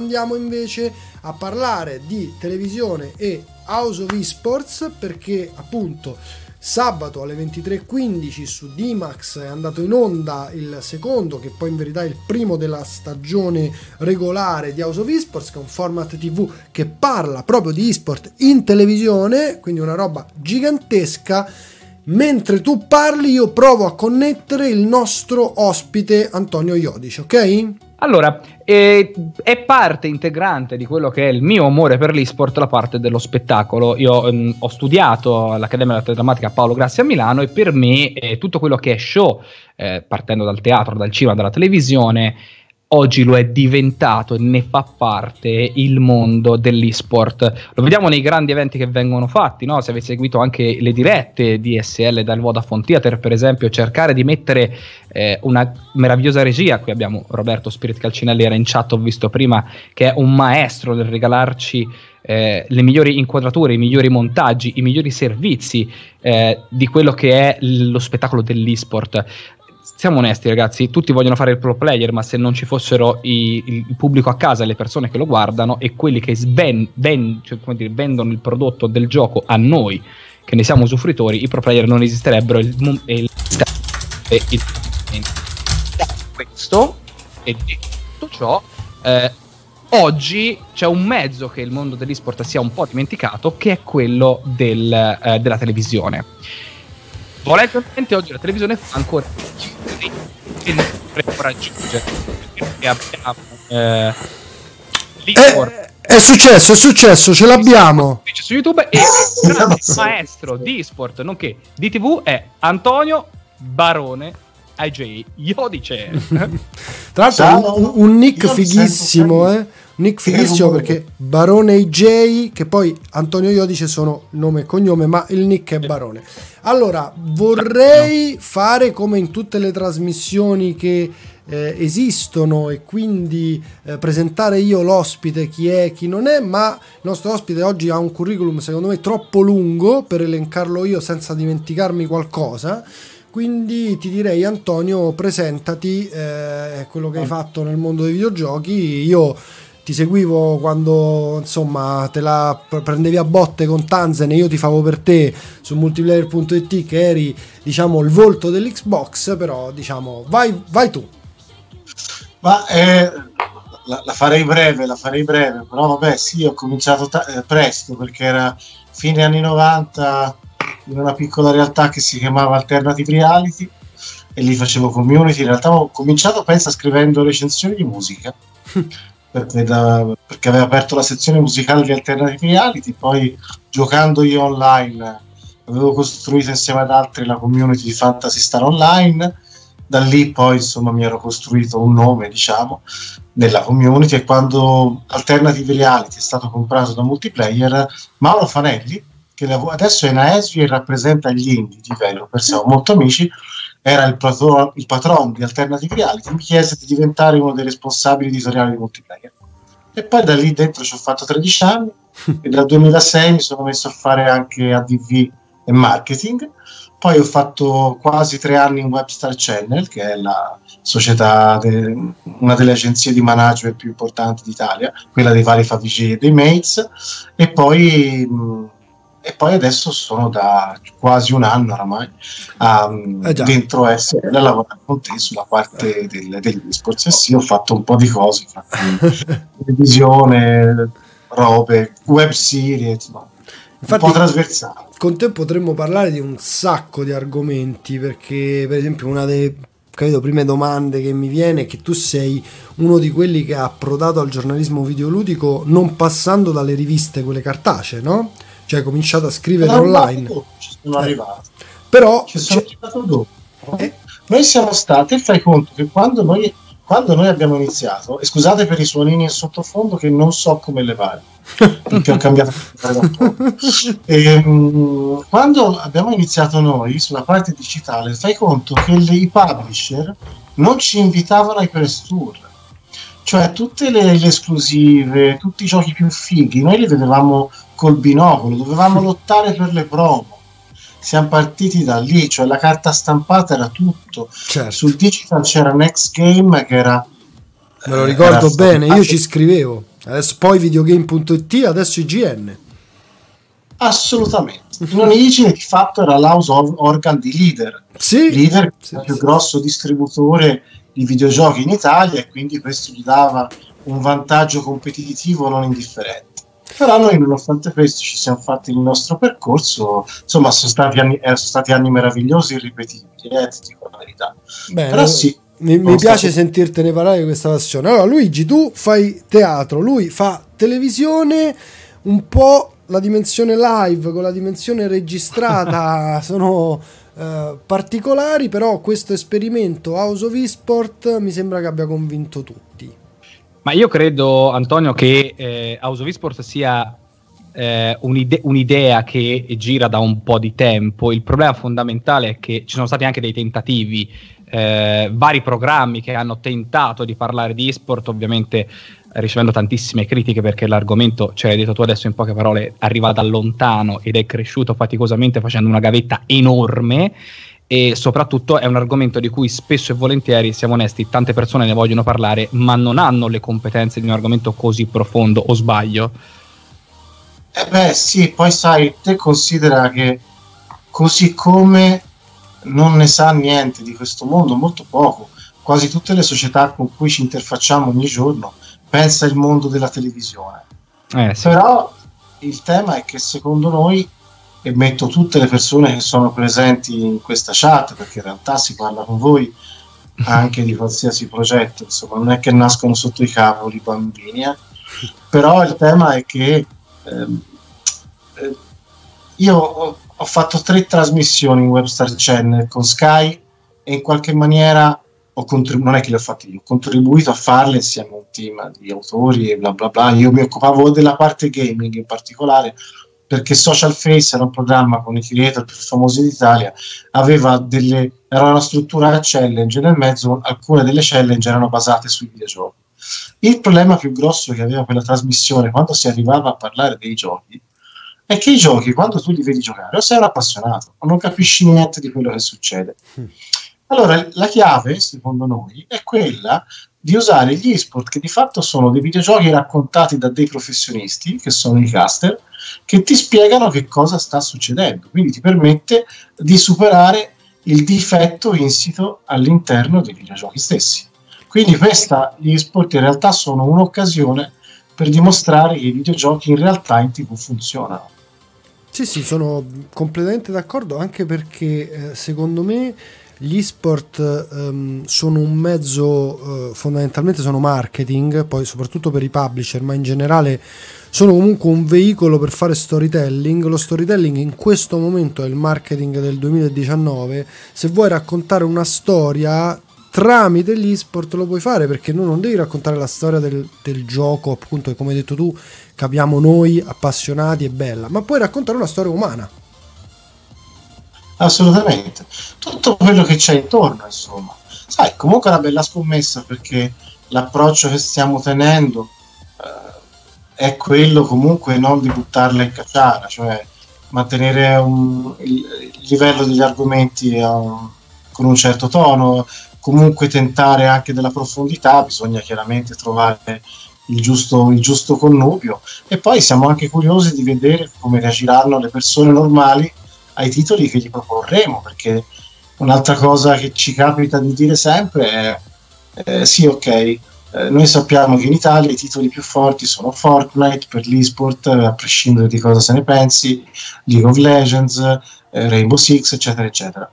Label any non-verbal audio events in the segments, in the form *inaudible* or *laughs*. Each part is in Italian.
andiamo invece a parlare di televisione e House of Esports perché appunto sabato alle 23.15 su Dimax è andato in onda il secondo, che poi in verità è il primo della stagione regolare di House of Esports, che è un format TV che parla proprio di esport in televisione, quindi una roba gigantesca. Mentre tu parli, io provo a connettere il nostro ospite Antonio Iodice, ok? Allora, eh, è parte integrante di quello che è il mio amore per l'esport, la parte dello spettacolo. Io ehm, ho studiato all'Accademia della Drammatica Paolo Grassi a Milano e per me eh, tutto quello che è show, eh, partendo dal teatro, dal cinema, dalla televisione, oggi lo è diventato e ne fa parte il mondo dell'esport. Lo vediamo nei grandi eventi che vengono fatti, no? se avete seguito anche le dirette di SL dal Vodafone Theater, per esempio, cercare di mettere eh, una meravigliosa regia. Qui abbiamo Roberto Spirit Calcinelli, era in chat, ho visto prima, che è un maestro nel regalarci eh, le migliori inquadrature, i migliori montaggi, i migliori servizi eh, di quello che è lo spettacolo dell'esport siamo onesti ragazzi, tutti vogliono fare il pro player, ma se non ci fossero i, il pubblico a casa, le persone che lo guardano e quelli che sven, ven, cioè, dire, vendono il prodotto del gioco a noi, che ne siamo usufruitori, i pro player non esisterebbero. Il, il, il, il questo e detto ciò, eh, oggi c'è un mezzo che il mondo dell'esport si è un po' dimenticato, che è quello del, eh, della televisione volete o oggi la televisione fa ancora che non potremmo raggiungere perché abbiamo eh, eh, è successo, è successo, ce l'abbiamo. Su YouTube e il maestro di sport nonché di TV è Antonio Barone IJ Iodice. *laughs* Tra l'altro un, un nick fighissimo eh Nick fighissimo perché Barone J, che poi Antonio Iodice sono nome e cognome, ma il nick è Barone. Allora, vorrei fare come in tutte le trasmissioni che eh, esistono e quindi eh, presentare io l'ospite, chi è, chi non è, ma il nostro ospite oggi ha un curriculum secondo me troppo lungo per elencarlo io senza dimenticarmi qualcosa. Quindi ti direi Antonio, presentati, eh, quello che hai fatto nel mondo dei videogiochi. Io ti seguivo quando insomma te la prendevi a botte con Tanzen e io ti favo per te su multiplayer.it che eri diciamo il volto dell'Xbox però diciamo vai, vai tu. Ma eh, la, la, farei breve la farei breve però vabbè sì ho cominciato ta- eh, presto perché era fine anni 90 in una piccola realtà che si chiamava Alternative Reality e lì facevo community. In realtà ho cominciato pensa scrivendo recensioni di musica *laughs* perché, da, perché aveva aperto la sezione musicale di Alternative Reality, poi giocando io online avevo costruito insieme ad altri la community di Fantasy Star Online, da lì poi insomma mi ero costruito un nome diciamo nella community e quando Alternative Reality è stato comprato da multiplayer Mauro Fanelli che adesso è in AESVI e rappresenta gli indie developer, siamo molto amici era il, patron, il patron di Alternative Reality, mi chiese di diventare uno dei responsabili editoriali di multiplayer. E poi da lì dentro ci ho fatto 13 anni *laughs* e dal 2006 mi sono messo a fare anche ADV e marketing. Poi ho fatto quasi tre anni in Webstar Channel, che è la società, de, una delle agenzie di management più importanti d'Italia, quella dei vari Favigi e dei Mates. E poi mh, e poi adesso sono da quasi un anno oramai um, eh dentro SL a lavorare con te sulla parte del, degli sports e sì ho fatto un po' di cose *laughs* televisione robe web series no. Infatti, un po' trasversale con te potremmo parlare di un sacco di argomenti perché per esempio una delle credo, prime domande che mi viene è che tu sei uno di quelli che ha approdato al giornalismo videoludico non passando dalle riviste quelle cartacee no? Cioè hai cominciato a scrivere online. Dopo, ci sono eh. arrivato. Però ci sono arrivato dopo. Eh. Noi siamo stati, fai conto che quando noi, quando noi abbiamo iniziato, e scusate per i suonini in sottofondo che non so come levare, *laughs* perché ho cambiato e, um, quando abbiamo iniziato noi sulla parte digitale, fai conto che le, i publisher non ci invitavano ai press tour cioè tutte le, le, esclusive, tutti i giochi più fighi, noi li vedevamo col binocolo, dovevamo lottare per le promo. Siamo partiti da lì, cioè la carta stampata era tutto. Certo. Sul digital c'era Next Game che era Me lo ricordo bene, io ci scrivevo. Adesso poi videogame.it, adesso IGN. Assolutamente. In origine di fatto era l'house organ di Leader. Sì. Leader sì, il più sì. grosso distributore di videogiochi in Italia e quindi questo gli dava un vantaggio competitivo non indifferente. Però noi nonostante questo ci siamo fatti il nostro percorso, insomma sono stati anni, eh, sono stati anni meravigliosi e ripetibili, eh, ti dico la verità. Bene, Però sì, mi, mi piace stato- sentirtene parlare di questa passione. Allora, Luigi, tu fai teatro, lui fa televisione, un po' la dimensione live con la dimensione registrata *laughs* sono eh, particolari, però questo esperimento House of Esport mi sembra che abbia convinto tutti. Ma io credo, Antonio, che eh, House of Esport sia eh, un'ide- un'idea che gira da un po' di tempo. Il problema fondamentale è che ci sono stati anche dei tentativi, eh, vari programmi che hanno tentato di parlare di esport, ovviamente ricevendo tantissime critiche perché l'argomento, cioè hai detto tu adesso in poche parole, arriva da lontano ed è cresciuto faticosamente facendo una gavetta enorme e soprattutto è un argomento di cui spesso e volentieri, siamo onesti, tante persone ne vogliono parlare, ma non hanno le competenze di un argomento così profondo, o sbaglio? Eh beh, sì, poi sai, te considera che così come non ne sa niente di questo mondo, molto poco, quasi tutte le società con cui ci interfacciamo ogni giorno, pensa il mondo della televisione. Eh, sì. Però il tema è che secondo noi, e metto tutte le persone che sono presenti in questa chat, perché in realtà si parla con voi *laughs* anche di qualsiasi progetto, insomma, non è che nascono sotto i cavoli i bambini, eh. però il tema è che ehm, eh, io ho, ho fatto tre trasmissioni in Webstar Channel con Sky e in qualche maniera contribu- non è che le ho fatte io, ho contribuito a farle insieme a un team di autori e bla bla bla. Io mi occupavo della parte gaming in particolare perché Social Face era un programma con i creator più famosi d'Italia, aveva delle, era una struttura challenge, nel mezzo alcune delle challenge erano basate sui videogiochi. Il problema più grosso che aveva quella trasmissione quando si arrivava a parlare dei giochi è che i giochi, quando tu li vedi giocare, o sei un appassionato o non capisci niente di quello che succede. Allora, la chiave, secondo noi, è quella di usare gli esport, che di fatto sono dei videogiochi raccontati da dei professionisti, che sono i caster, che ti spiegano che cosa sta succedendo. Quindi ti permette di superare il difetto insito all'interno dei videogiochi stessi. Quindi questa, gli esport in realtà sono un'occasione per dimostrare che i videogiochi in realtà in tv funzionano. Sì, sì, sono completamente d'accordo, anche perché eh, secondo me gli sport ehm, sono un mezzo, eh, fondamentalmente sono marketing, poi soprattutto per i publisher, ma in generale sono comunque un veicolo per fare storytelling. Lo storytelling in questo momento è il marketing del 2019. Se vuoi raccontare una storia tramite gli sport lo puoi fare perché tu non devi raccontare la storia del, del gioco, appunto, come hai detto tu, capiamo noi appassionati e bella, ma puoi raccontare una storia umana. Assolutamente. Tutto quello che c'è intorno, insomma. Sai, comunque è una bella scommessa perché l'approccio che stiamo tenendo eh, è quello comunque non di buttarla in cacciara, cioè mantenere un, il, il, livello degli argomenti uh, con un certo tono, comunque tentare anche della profondità, bisogna chiaramente trovare il giusto, il giusto connubio e poi siamo anche curiosi di vedere come reagiranno le persone normali ai titoli che gli proporremo, perché un'altra cosa che ci capita di dire sempre è eh, sì, ok, eh, noi sappiamo che in Italia i titoli più forti sono Fortnite per l'esport, a prescindere di cosa se ne pensi, League of Legends, eh, Rainbow Six, eccetera, eccetera.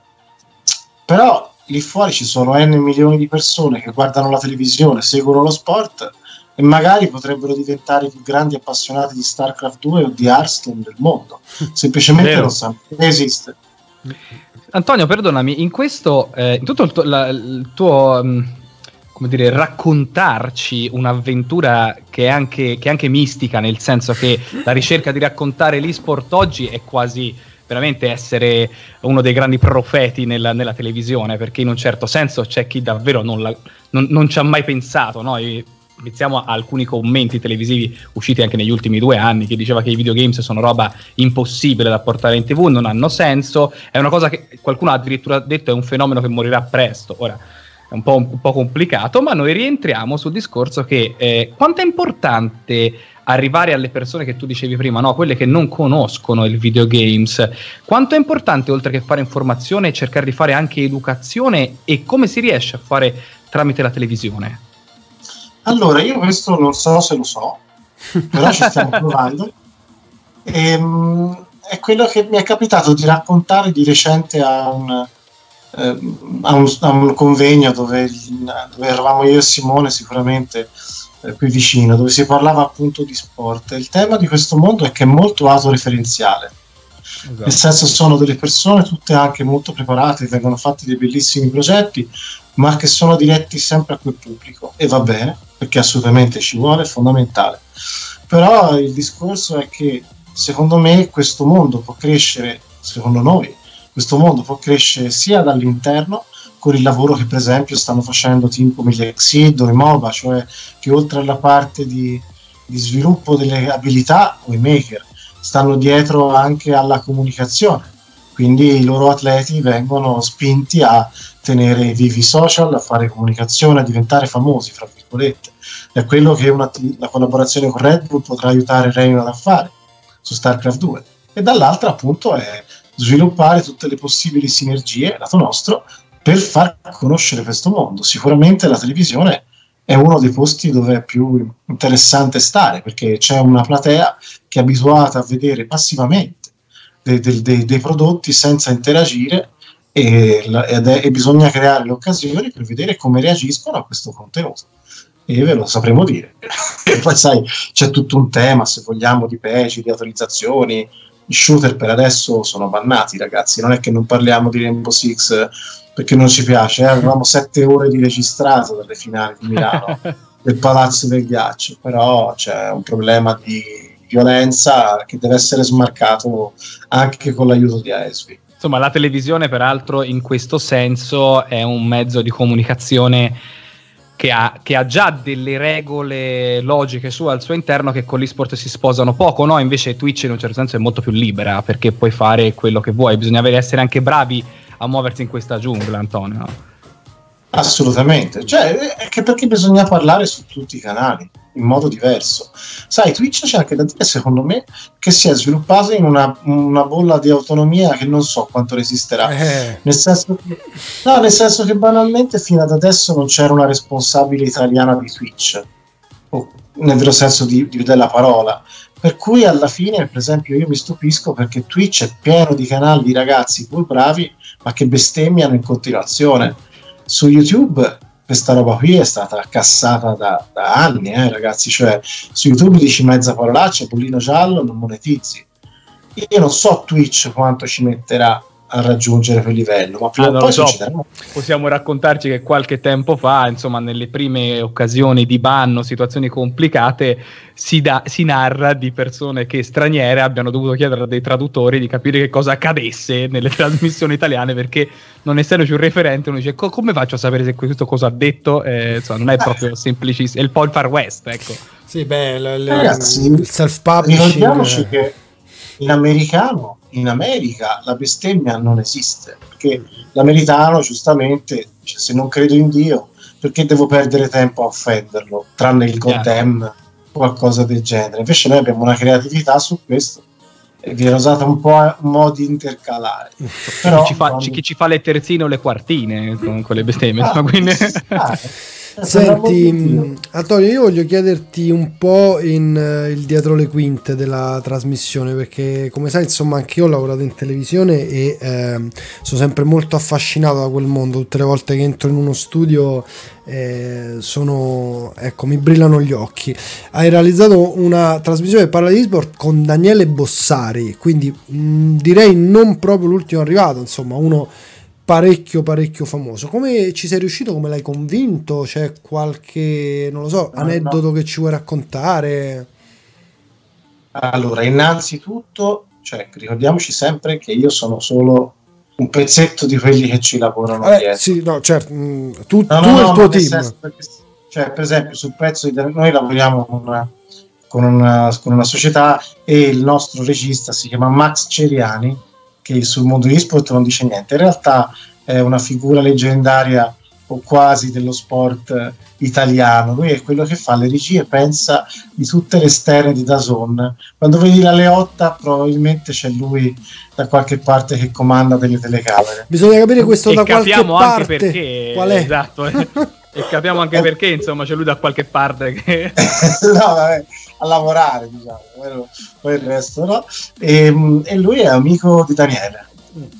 Però lì fuori ci sono n milioni di persone che guardano la televisione, seguono lo sport e magari potrebbero diventare i più grandi appassionati di StarCraft 2 o di Hearthstone del mondo. Semplicemente Vero. non sanno che esiste. Antonio, perdonami, in questo, eh, in tutto il tuo, la- il tuo, mm, come dire, raccontarci un'avventura che è, anche, che è anche mistica, nel senso che la ricerca di raccontare l'esport oggi è quasi veramente essere uno dei grandi profeti nella, nella televisione, perché in un certo senso c'è chi davvero non, la- non- non ci ha mai pensato, no? E Iniziamo a alcuni commenti televisivi usciti anche negli ultimi due anni che diceva che i videogames sono roba impossibile da portare in tv, non hanno senso, è una cosa che qualcuno ha addirittura detto è un fenomeno che morirà presto. Ora, è un po', un po', complicato, ma noi rientriamo sul discorso che eh, quanto è importante arrivare alle persone che tu dicevi prima, no? quelle che non conoscono il videogames, quanto è importante oltre che fare informazione cercare di fare anche educazione e come si riesce a fare tramite la televisione? Allora, io questo non so se lo so, però ci stiamo *laughs* provando. E, um, è quello che mi è capitato di raccontare di recente a un, eh, a un, a un convegno dove, dove, eravamo io e Simone sicuramente eh, qui vicino, dove si parlava appunto di sport. Il tema di questo mondo è che è molto autoreferenziale. Esatto. Nel senso sono delle persone tutte anche molto preparate, vengono fatti dei bellissimi progetti, ma che sono diretti sempre a quel pubblico e va bene, perché assolutamente ci vuole, è fondamentale. Però il discorso è che secondo me questo mondo può crescere, secondo noi, questo mondo può crescere sia dall'interno con il lavoro che per esempio stanno facendo team come gli Exid o i MOBA, cioè che oltre alla parte di, di sviluppo delle abilità o i maker stanno dietro anche alla comunicazione. Quindi i loro atleti vengono spinti a tenere vivi i social, a fare comunicazione, a diventare famosi, fra virgolette. È quello che una, la collaborazione con Red Bull potrà aiutare Reynolds a fare su StarCraft 2. E dall'altra appunto è sviluppare tutte le possibili sinergie, lato nostro, per far conoscere questo mondo. Sicuramente la televisione è uno dei posti dove è più interessante stare, perché c'è una platea che è abituata a vedere passivamente dei, dei, dei, dei prodotti senza interagire e, è, e, bisogna creare le occasioni per vedere come reagiscono a questo contenuto. E ve lo sapremo dire. *laughs* e poi sai, c'è tutto un tema, se vogliamo, di peci, di autorizzazioni, i shooter per adesso sono bannati, ragazzi. Non è che non parliamo di Rainbow Six perché non ci piace. Eh? Avevamo sette ore di registrato dalle finali di Milano *laughs* del Palazzo del Ghiaccio, però c'è un problema di violenza che deve essere smarcato anche con l'aiuto di ASV. Insomma, la televisione, peraltro, in questo senso è un mezzo di comunicazione che ha, che ha, già delle regole logiche su al suo interno che con l'esport si sposano poco, no? Invece Twitch in un certo senso è molto più libera perché puoi fare quello che vuoi, bisogna essere anche bravi a muoversi in questa giungla, Antonio. Assolutamente, cioè è che perché bisogna parlare su tutti i canali in modo diverso. Sai, Twitch c'è anche da dire, secondo me, che si è sviluppato in una, una bolla di autonomia che non so quanto resisterà. Eh. Nel, senso che, no, nel senso che banalmente fino ad adesso non c'era una responsabile italiana di Twitch, o, nel vero senso di, di, della parola. Per cui alla fine, per esempio, io mi stupisco perché Twitch è pieno di canali di ragazzi pur bravi, ma che bestemmiano in continuazione. Su YouTube questa roba qui è stata cassata da, da anni, eh, ragazzi. Cioè, su YouTube dici mezza parolaccia, pollino giallo, non monetizzi. Io non so Twitch quanto ci metterà a raggiungere quel livello, ma prima ah, o poi so. succederà. Possiamo raccontarci che qualche tempo fa, insomma, nelle prime occasioni di banno, situazioni complicate, si, da, si narra di persone che straniere abbiano dovuto chiedere a dei traduttori di capire che cosa accadesse nelle *laughs* trasmissioni italiane perché non essendoci un referente uno dice come faccio a sapere se questo cosa ha detto eh, insomma, non è proprio semplicissimo è il po' il far west ecco sì beh l- l- Ragazzi, il self publishing ricordiamoci che in americano in America la bestemmia non esiste, perché l'americano giustamente dice se non credo in Dio, perché devo perdere tempo a offenderlo, tranne il condemn o qualcosa del genere. Invece noi abbiamo una creatività su questo e viene usata un po' a modi intercalari. Però, chi, ci fa, quando... chi ci fa le terzine o le quartine con, con le bestemmie. Ah, quindi... *laughs* Senti, Antonio, io voglio chiederti un po' in, uh, il dietro le quinte della trasmissione, perché come sai, insomma, anche io ho lavorato in televisione e eh, sono sempre molto affascinato da quel mondo. Tutte le volte che entro in uno studio eh, sono, ecco, mi brillano gli occhi. Hai realizzato una trasmissione che parla di sport con Daniele Bossari, quindi mh, mm, direi non proprio l'ultimo arrivato, insomma, uno parecchio parecchio famoso. Come ci sei riuscito? Come l'hai convinto? C'è qualche, non lo so, aneddoto no. che ci vuoi raccontare? Allora, innanzitutto, cioè, ricordiamoci sempre che io sono solo un pezzetto di quelli che ci lavorano eh, dietro. Sì, no, certo, mm, tu, no, tu no, e il tuo team. Perché, cioè, per esempio, sul pezzo di noi lavoriamo con una, con, una, con una società e il nostro regista si chiama Max Ceriani che sul mondo e-sport non dice niente. In realtà è una figura leggendaria o quasi dello sport italiano. Lui è quello che fa le regie, pensa di tutte le sterne di Dazon. Quando vedi la Leotta, probabilmente c'è lui da qualche parte che comanda delle telecamere. Bisogna capire questo e da qualche capiamo parte. anche perché. Qual è? Esatto. eh. *laughs* e capiamo anche perché, insomma, c'è lui da qualche parte che. *laughs* no, vabbè, a lavorare, diciamo, poi il resto no. E, e lui è amico di Daniele,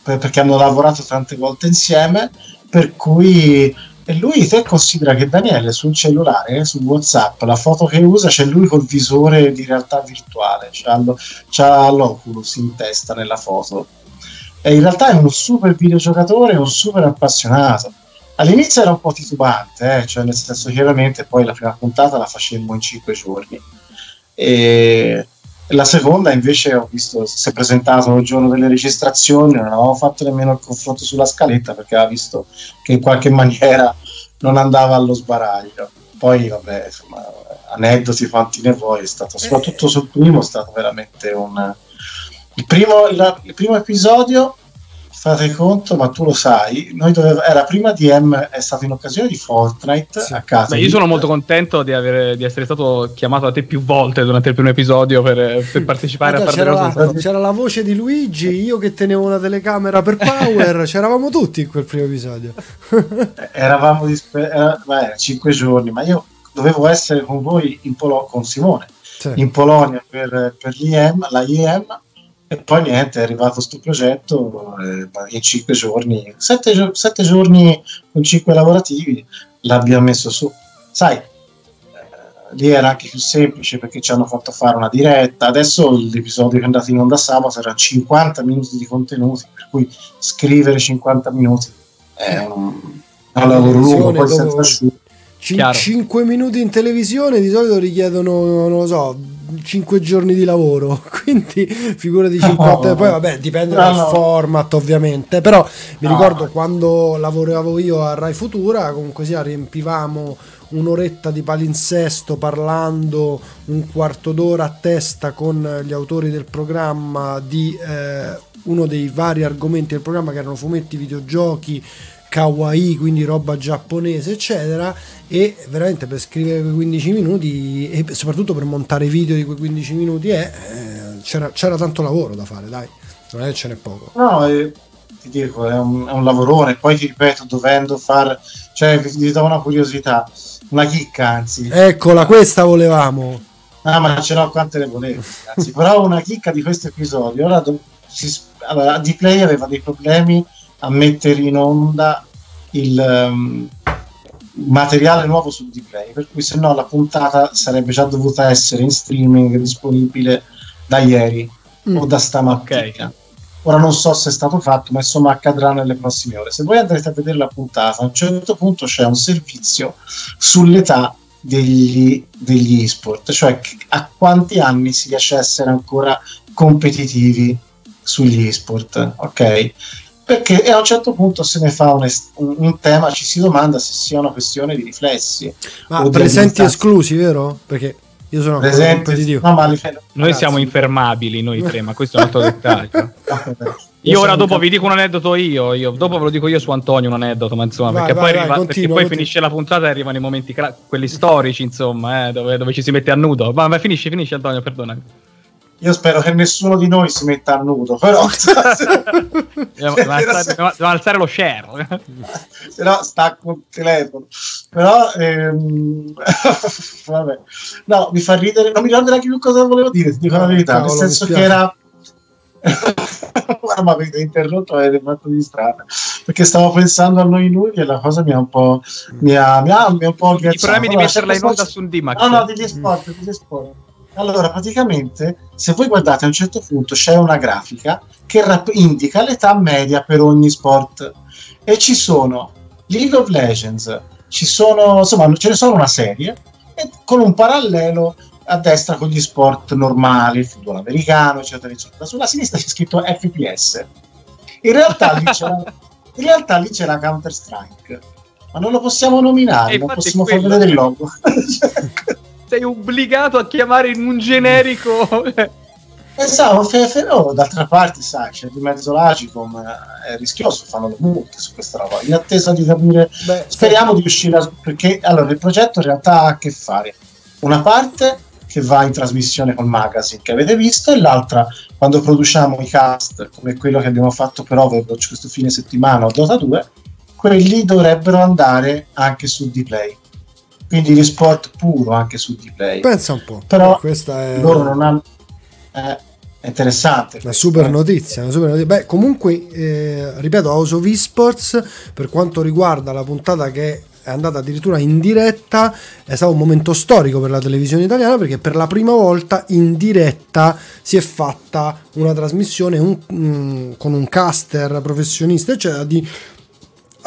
per- perché hanno lavorato tante volte insieme, per cui e lui te considera che Daniele sul cellulare, su WhatsApp, la foto che usa c'è lui col visore di realtà virtuale, c'ha, lo- c'ha l'Oculus in testa nella foto. E in realtà è uno super videogiocatore, un super appassionato. All'inizio era un po' titubante, eh, cioè nel senso chiaramente poi la prima puntata la facemmo in 5 giorni. E la seconda invece ho visto, si è presentato il giorno delle registrazioni, non avevamo fatto nemmeno il confronto sulla scaletta perché aveva visto che in qualche *laughs* maniera non andava allo sbaraglio. Poi vabbè, insomma, aneddoti quanti ne vuoi, è stato soprattutto sul primo è stato veramente un... Il primo, il- il primo episodio fate conto, ma tu lo sai, noi doveva- era prima di M, è stato in occasione di Fortnite Sì. a casa. Beh, io sono molto contento di, avere- di essere stato chiamato da te più volte durante il primo episodio per, per partecipare Guarda, a c'era, la, cose. c'era la voce di Luigi, io che tenevo una telecamera per Power, *laughs* c'eravamo tutti in quel primo episodio. Eravamo dispe- era, beh, cinque giorni, ma io dovevo essere con voi in Polo- con Simone Sì. in Polonia per, per l'IEM, la IEM e poi niente, è arrivato questo progetto eh, in cinque giorni, sette, gio- sette giorni con cinque lavorativi l'abbiamo messo su. Sai, eh, lì era anche più semplice perché ci hanno fatto fare una diretta. Adesso l'episodio che è andato in onda sabato era 50 minuti di contenuti, per cui scrivere 50 minuti è un, è un lavoro lungo, poi Dopo- senza asciutto. Cin- Chiaro. 5 minuti in televisione di solito richiedono, non lo so, 5 giorni di lavoro, *laughs* quindi figura di 50, No. poi vabbè dipende No, dal format ovviamente, però mi No. ricordo quando lavoravo io a Rai Futura, comunque sia riempivamo un'oretta di palinsesto parlando un quarto d'ora a testa con gli autori del programma di eh, uno dei vari argomenti del programma che erano fumetti, videogiochi, kawaii, quindi roba giapponese, eccetera. E veramente per scrivere quei 15 minuti e soprattutto per montare video di quei 15 minuti eh, c'era, c'era tanto lavoro da fare, dai, non è che ce n'è poco. No, eh, ti dico, è un, è un lavorone. Poi ti ripeto, dovendo fare, cioè, vi, do una curiosità, una chicca, anzi. Eccola, questa volevamo. Ah, ma ce l'ho quante ne volevo. Anzi, però una chicca di questo episodio. Ora, do- si, allora, Dplay aveva dei problemi a mettere in onda il ehm, materiale nuovo su Dplay, per cui se no la puntata sarebbe già dovuta essere in streaming disponibile da ieri Mm. o da stamattina. Ora non so se è stato fatto, ma insomma accadrà nelle prossime ore. Se voi andrete a vedere la puntata, a un certo punto c'è un servizio sull'età degli, degli e-sport, cioè a quanti anni si riesce a essere ancora competitivi sugli e-sport, ok? Perché e a un certo punto se ne fa un, es- un- tema, ci si domanda se sia una questione di riflessi. Ma di presenti esclusi, vero? Perché io sono ancora Presenti- competitivo. no, ma livello- Noi siamo infermabili, noi tre, ma questo è un altro dettaglio. *laughs* Io ora dopo vi dico un aneddoto io, io dopo ve lo dico io su Antonio un aneddoto, ma insomma, Vai, perché, vai, poi, vai, arriva- continua, perché poi finisce la puntata e arrivano i momenti, quelli storici, insomma, eh, dove, dove ci si mette a nudo. Ma, ma finisci, finisci Antonio, perdonami. Io spero che nessuno di noi si metta a nudo, però *laughs* Dobbiamo, dobbiamo alzare, dobbiamo- alzare lo share. se no stacco il telefono. Però ehm, *laughs* vabbè. No, mi fa ridere, non mi ricordo neanche più cosa volevo dire, ti dico la Ah, verità, cavolo, nel mi senso che era Guarda, *laughs* ma avete interrotto e avete fatto di strada perché stavo pensando a noi lui e la cosa mi ha un po' mi ha, mi ha, mi ha un po' I problemi di metterla in onda su un D-Max. No, no, degli sport, degli sport. Allora, praticamente, se voi guardate a un certo punto c'è una grafica che rap- indica l'età media per ogni sport e ci sono League of Legends, ci sono, insomma, ce ne sono una serie e con un parallelo a destra con gli sport normali, il football americano, eccetera, eccetera. Sulla sinistra c'è scritto FPS. In realtà lì c'era, in realtà lì c'era Counter Strike, ma non lo possiamo nominare, E non infatti possiamo far vedere il logo. *laughs* Sei obbligato a chiamare in un generico. *laughs* Pensavo, fe, fe, oh, d'altra parte, sai, c'è di mezzo l'Agicom, è rischioso, fanno le multe su questa roba, in attesa di capire, Beh, speriamo sì. di uscire, a, perché allora il progetto in realtà ha a che fare, una parte che va in trasmissione col magazine che avete visto e l'altra quando produciamo i cast come quello che abbiamo fatto per Overwatch questo fine settimana o Dota 2 quelli dovrebbero andare anche su D-Play quindi l'esport puro anche su D-Play pensa un po' però questa è... loro non hanno eh, è interessante. Una super eh. notizia, una super notizia. Beh, comunque, eh, ripeto, House of Esports, per quanto riguarda la puntata che è andata addirittura in diretta, è stato un momento storico per la televisione italiana perché per la prima volta in diretta si è fatta una trasmissione un, um, con un caster professionista, eccetera, di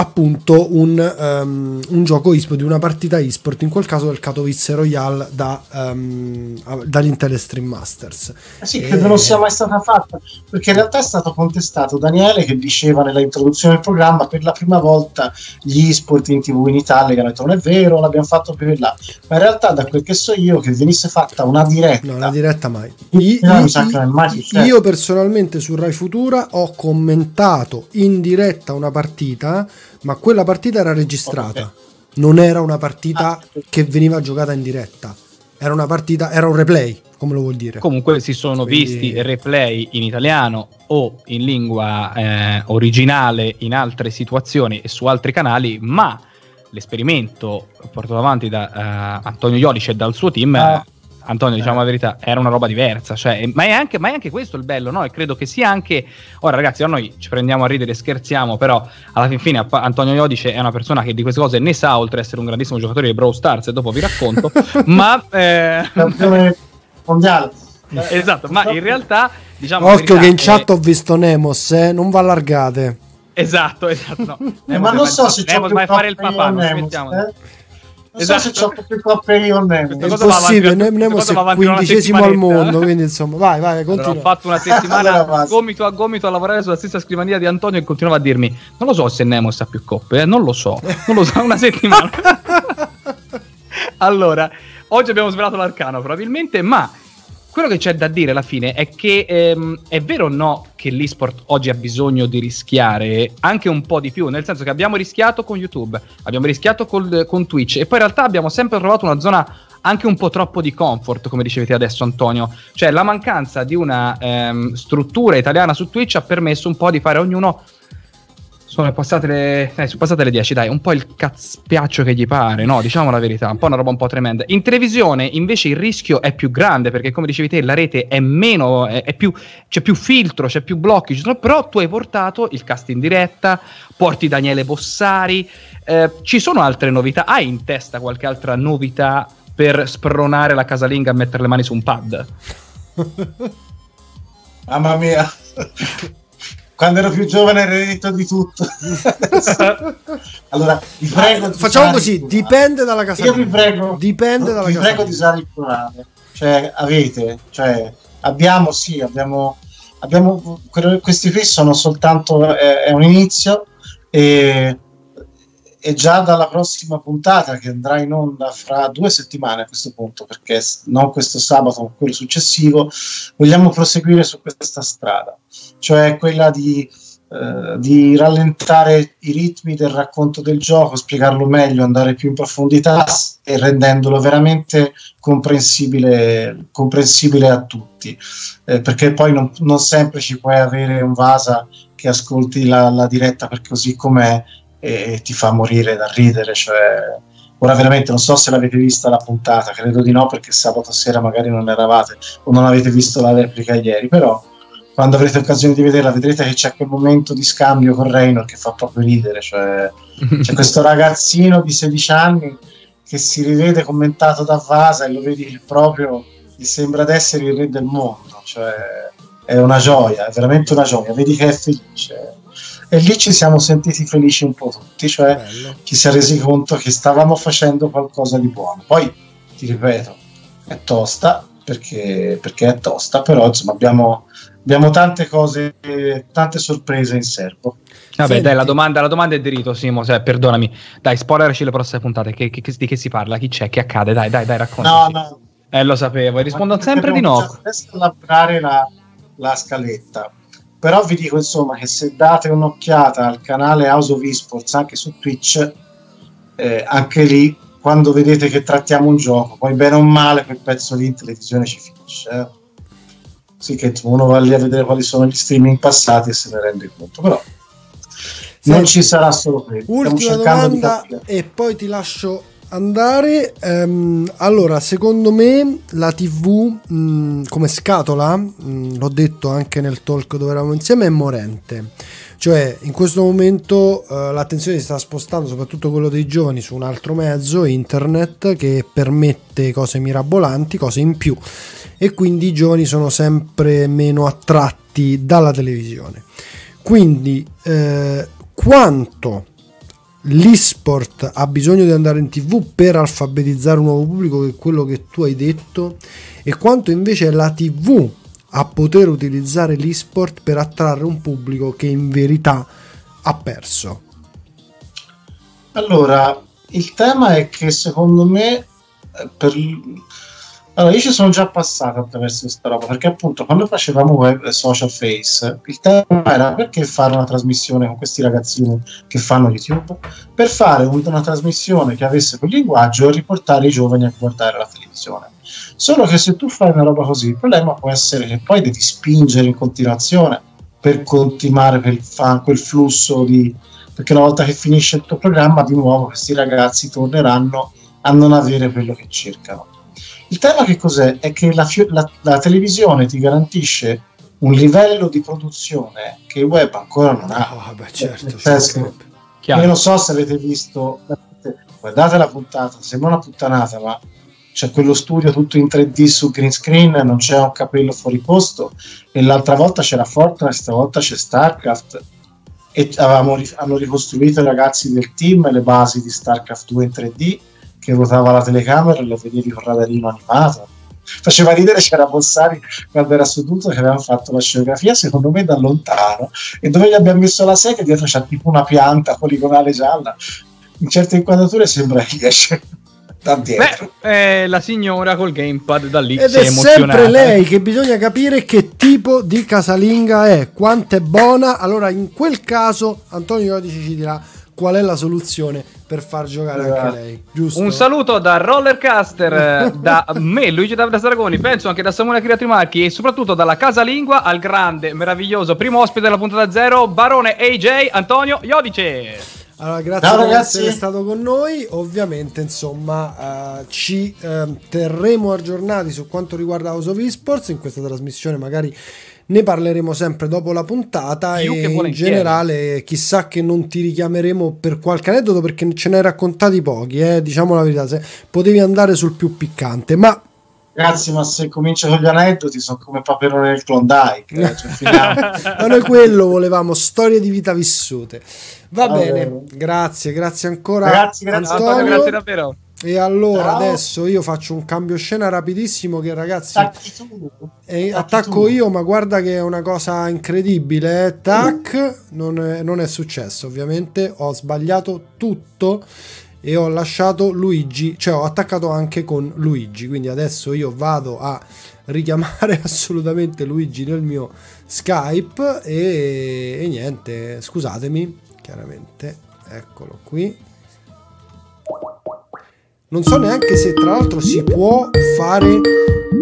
appunto un, um, un, gioco eSport, di una partita eSport, in quel caso del Katowice Royale da, um, dall'Intel Stream Masters. Eh sì, credo e... non sia mai stata fatta, perché in realtà è stato contestato Daniele che diceva nella introduzione del programma per la prima volta gli eSport in tv in Italia, che hanno detto non è vero, l'abbiamo fatto più in là, ma in realtà da quel che so io che venisse fatta una diretta. No, una diretta mai. Io, io, io personalmente su Rai Futura ho commentato in diretta una partita ma quella partita era registrata, okay. non era una partita ah. che veniva giocata in diretta, era una partita, era un replay, come lo vuol dire. Comunque si sono Quindi... visti replay in italiano o in lingua eh, originale in altre situazioni e su altri canali, ma l'esperimento portato avanti da uh, Antonio Iolice e dal suo team ah. Antonio, diciamo la verità, era una roba diversa. Cioè, ma, è anche, ma, è anche, questo il bello, no? E credo che sia anche. Ora, ragazzi, noi ci prendiamo a ridere e scherziamo, però alla fin fine Antonio Iodice è una persona che di queste cose ne sa, oltre ad essere un grandissimo giocatore di Brawl Stars, e dopo vi racconto. *laughs* ma. Eh... mondiale. Esatto, ma in realtà. Diciamo Occhio che in chat ho visto Nemos, eh? non va allargate. Esatto, esatto. No. Eh, ma non so se Nemos vai a fare il papà, non smettiamo. Eh? Non esatto. so se c'ho più coppe io o Nemo. È possibile, Nemo è quindicesimo al mondo, quindi insomma, vai, vai, continua. Allora, ho fatto una *laughs* settimana gomito a gomito a lavorare sulla stessa scrivania di Antonio e continuava a dirmi, non lo so se Nemo ha più coppe, eh? non lo so, non lo so, una settimana. *laughs* allora, oggi abbiamo svelato l'arcano probabilmente, ma quello che c'è da dire alla fine è che ehm, è vero o no che l'esport oggi ha bisogno di rischiare anche un po' di più, nel senso che abbiamo rischiato con YouTube, abbiamo rischiato col, con Twitch e poi in realtà abbiamo sempre trovato una zona anche un po' troppo di comfort, come dicevete adesso Antonio. Cioè la mancanza di una ehm, struttura italiana su Twitch ha permesso un po' di fare ognuno sono passate le, eh, sono passate le 10, dai, un po' il cazpiaccio che gli pare, no? Diciamo la verità, un po' una roba un po' tremenda. In televisione invece il rischio è più grande perché, come dicevi te, la rete è meno, è, è più, c'è più filtro, c'è più blocchi, sono, però tu hai portato il cast in diretta, porti Daniele Bossari, eh, ci sono altre novità? Hai in testa qualche altra novità per spronare la casalinga a mettere le mani su un pad? Mamma mia! Quando ero più giovane ero eredito di tutto. *laughs* allora, vi prego. Ah, facciamo così: dipende dalla casa. Io vi prego, dipende dalla vi casa. prego di usare il plurale. Cioè, avete, cioè, abbiamo, sì, abbiamo, abbiamo questi qui sono soltanto, è, è un inizio e e già dalla prossima puntata che andrà in onda fra due settimane a questo punto, perché non questo sabato ma quello successivo, vogliamo proseguire su questa strada, cioè quella di, eh, di rallentare i ritmi del racconto del gioco, spiegarlo meglio, andare più in profondità e rendendolo veramente comprensibile, comprensibile a tutti, eh, perché poi non, non, sempre ci puoi avere un Vasa che ascolti la, la diretta per così com'è e ti fa morire da ridere. Cioè, ora veramente non so se l'avete vista la puntata, credo di no perché sabato sera magari non eravate o non avete visto la replica ieri, però quando avrete occasione di vederla vedrete che c'è quel momento di scambio con Reynolds che fa proprio ridere, cioè, *laughs* c'è questo ragazzino di 16 anni che si rivede commentato da Vasa e lo vedi proprio, gli sembra di essere il re del mondo, cioè è una gioia, è veramente una gioia, vedi che è felice e lì ci siamo sentiti felici un po' tutti, cioè Bello. ci si è resi conto che stavamo facendo qualcosa di buono. Poi, ti ripeto, è tosta perché, perché è tosta, però insomma abbiamo, abbiamo tante cose, tante sorprese in serbo. Vabbè, Senti. dai, la domanda, la domanda, è diritto, Simo. Cioè, perdonami, dai, spoilerci le prossime puntate. Che, che, di che si parla? Chi c'è? Che accade? Dai, dai, dai, racconta. No, no. Eh, lo sapevo. E rispondo sempre di no. Adesso lavorare la, la scaletta. Però vi dico insomma che se date un'occhiata al canale House of Esports anche su Twitch, eh, anche lì quando vedete che trattiamo un gioco, poi bene o male quel pezzo lì in televisione ci finisce. Eh? Sì, che uno va lì a vedere quali sono gli streaming passati e se ne rende conto, però non Senti, ci sarà solo quello. Ultima domanda e poi ti lascio andare. Um, allora, secondo me la TV mh, come scatola, mh, l'ho detto anche nel talk dove eravamo insieme, è morente. Cioè, in questo momento uh, l'attenzione si sta spostando, soprattutto quello dei giovani, su un altro mezzo, internet, che permette cose mirabolanti, cose in più. E quindi i giovani sono sempre meno attratti dalla televisione. Quindi, eh, quanto l'esport ha bisogno di andare in tv per alfabetizzare un nuovo pubblico, che è quello che tu hai detto, e quanto invece è la tv a poter utilizzare l'esport per attrarre un pubblico che in verità ha perso? Allora, il tema è che secondo me eh, per, allora, io ci sono già passato attraverso questa roba perché appunto quando facevamo web social face il tema era perché fare una trasmissione con questi ragazzini che fanno YouTube per fare una trasmissione che avesse quel linguaggio e riportare i giovani a guardare la televisione. Solo che se tu fai una roba così, il problema può essere che poi devi spingere in continuazione per continuare per quel flusso di perché una volta che finisce il tuo programma di nuovo questi ragazzi torneranno a non avere quello che cercano il tema che cos'è? È che la, la, la televisione ti garantisce un livello di produzione che il web ancora non ha. Oh, beh, certo, certo. Io non so se avete visto, guardate la puntata, sembra una puttanata, ma c'è quello studio tutto in 3D su green screen, non c'è un capello fuori posto e l'altra volta c'era Fortnite, stavolta c'è StarCraft e avevamo, hanno ricostruito i ragazzi del team le basi di StarCraft 2 in 3D che ruotava la telecamera e lo vedevi con radarino animato. Faceva ridere c'era Bossari quando era seduto che avevano fatto la scenografia, secondo me da lontano, e dove gli abbiamo messo la sedia dietro c'è tipo una pianta poligonale gialla. In certe inquadrature sembra che esce da dietro. Beh, eh, la signora col gamepad da lì Ed è, è sempre lei che bisogna capire che tipo di casalinga è, quanto è buona. Allora, in quel caso, Antonio Iodici ci dirà qual è la soluzione per far giocare anche esatto. lei. Giusto? Un saluto da Rollercaster, eh, da *laughs* me, Luigi Davide Saragoni, penso anche da Samuele Creatrimarchi e soprattutto dalla Casalingua al grande, meraviglioso primo ospite della puntata zero, Barone AJ Antonio Iodice. Allora, grazie Ciao, per essere stato con noi. Ovviamente, insomma, uh, ci uh, terremo aggiornati su quanto riguarda House of Esports in questa trasmissione, magari ne parleremo sempre dopo la puntata Più e in generale chissà che non ti richiameremo per qualche aneddoto perché ce ne hai raccontati pochi, eh? diciamo la verità, se potevi andare sul più piccante, ma Ragazzi, ma se comincio con gli aneddoti sono come Paperone del Klondike. Eh? Cioè, *laughs* ma noi quello volevamo, storie di vita vissute. Va ah, bene, grazie, grazie ancora. Grazie, grazie, Antonio. grazie davvero. E allora Ciao. adesso io faccio un cambio scena rapidissimo che ragazzi eh, attacco io ma guarda che è una cosa incredibile. Tac, non è, non è successo ovviamente, ho sbagliato tutto e ho lasciato Luigi, cioè ho attaccato anche con Luigi, quindi adesso io vado a richiamare *laughs* assolutamente Luigi nel mio Skype e, e niente, scusatemi, chiaramente, eccolo qui non so neanche se tra l'altro si può fare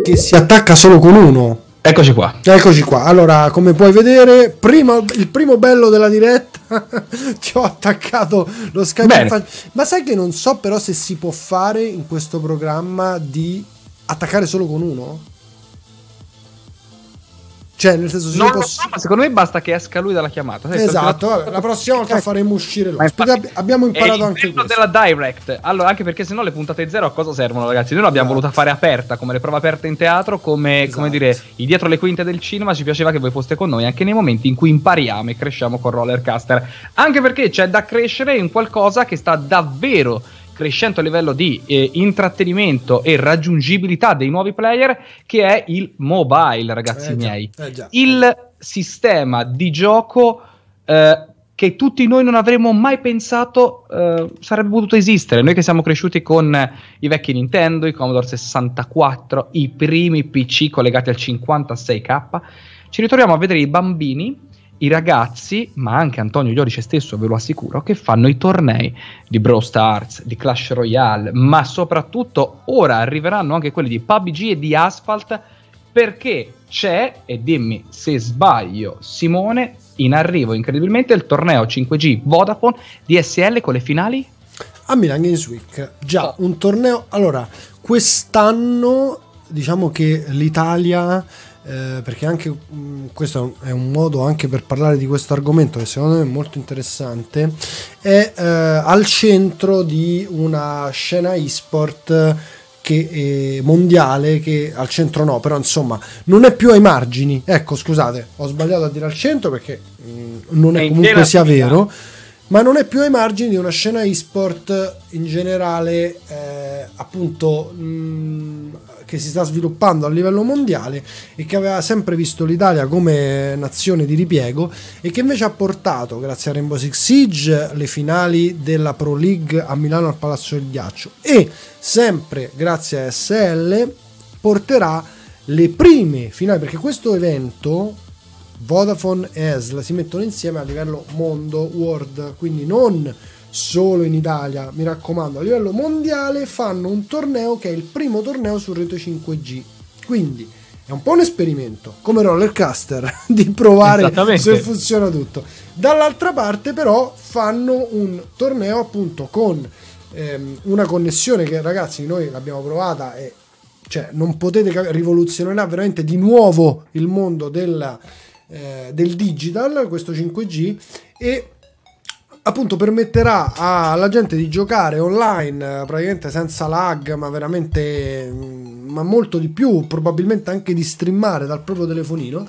che si attacca solo con uno. Eccoci qua. Eccoci qua. Allora, come puoi vedere, prima, il primo bello della diretta *laughs* ti ho attaccato lo Skype. Ma sai che non so però se si può fare in questo programma di attaccare solo con uno? Cioè, nel senso, non posso... so, ma secondo me basta che esca lui dalla chiamata. Esatto, vabbè, la prossima volta faremo uscire l'ospite. Abbiamo imparato anche questo. della direct. Allora, anche perché sennò le puntate zero a cosa servono, ragazzi? Noi l'abbiamo esatto. voluta fare aperta, come le prove aperte in teatro, come, esatto. come dire, i dietro le quinte del cinema. Ci piaceva che voi foste con noi anche nei momenti in cui impariamo e cresciamo con Rollercaster. Anche perché c'è da crescere in qualcosa che sta davvero crescente a livello di eh, intrattenimento e raggiungibilità dei nuovi player, che è il mobile, ragazzi eh miei. Già, eh già, il sistema di gioco eh, che tutti noi non avremmo mai pensato eh, sarebbe potuto esistere. Noi che siamo cresciuti con i vecchi Nintendo, i Commodore 64, i primi PC collegati al 56K ci ritroviamo a vedere i bambini i ragazzi, ma anche Antonio Iodice stesso, ve lo assicuro, che fanno i tornei di Brawl Stars, di Clash Royale, ma soprattutto ora arriveranno anche quelli di PUBG e di Asphalt perché c'è, e dimmi se sbaglio Simone, in arrivo incredibilmente il torneo 5G Vodafone DSL con le finali a Milan Games Week. Già, oh. un torneo. Allora, quest'anno diciamo che l'Italia. Eh, perché anche mh, mm, questo è un modo anche per parlare di questo argomento che secondo me è molto interessante. È eh, al centro di una scena e-sport che, eh, mondiale che al centro no però insomma non è più ai margini. Ecco scusate ho sbagliato a dire al centro perché mh, mm, non è, è comunque sia vero ma non è più ai margini di una scena e-sport in generale, eh, appunto, mh, mm, che si sta sviluppando a livello mondiale e che aveva sempre visto l'Italia come nazione di ripiego e che invece ha portato, grazie a Rainbow Six Siege, le finali della Pro League a Milano al Palazzo del Ghiaccio. E sempre grazie a SL porterà le prime finali perché questo evento Vodafone e ESL si mettono insieme a livello mondo, world, quindi non solo in Italia, mi raccomando, a livello mondiale fanno un torneo che è il primo torneo su rete 5G. Quindi è un po' un esperimento, come Rollercaster, *laughs* di provare se funziona tutto. Dall'altra parte però fanno un torneo appunto con ehm, una connessione che ragazzi noi l'abbiamo provata e cioè non potete capire, rivoluzionerà veramente di nuovo il mondo della eh, del digital, questo 5G, e appunto permetterà alla gente di giocare online praticamente senza lag, ma veramente mm, ma molto di più, probabilmente anche di streamare dal proprio telefonino.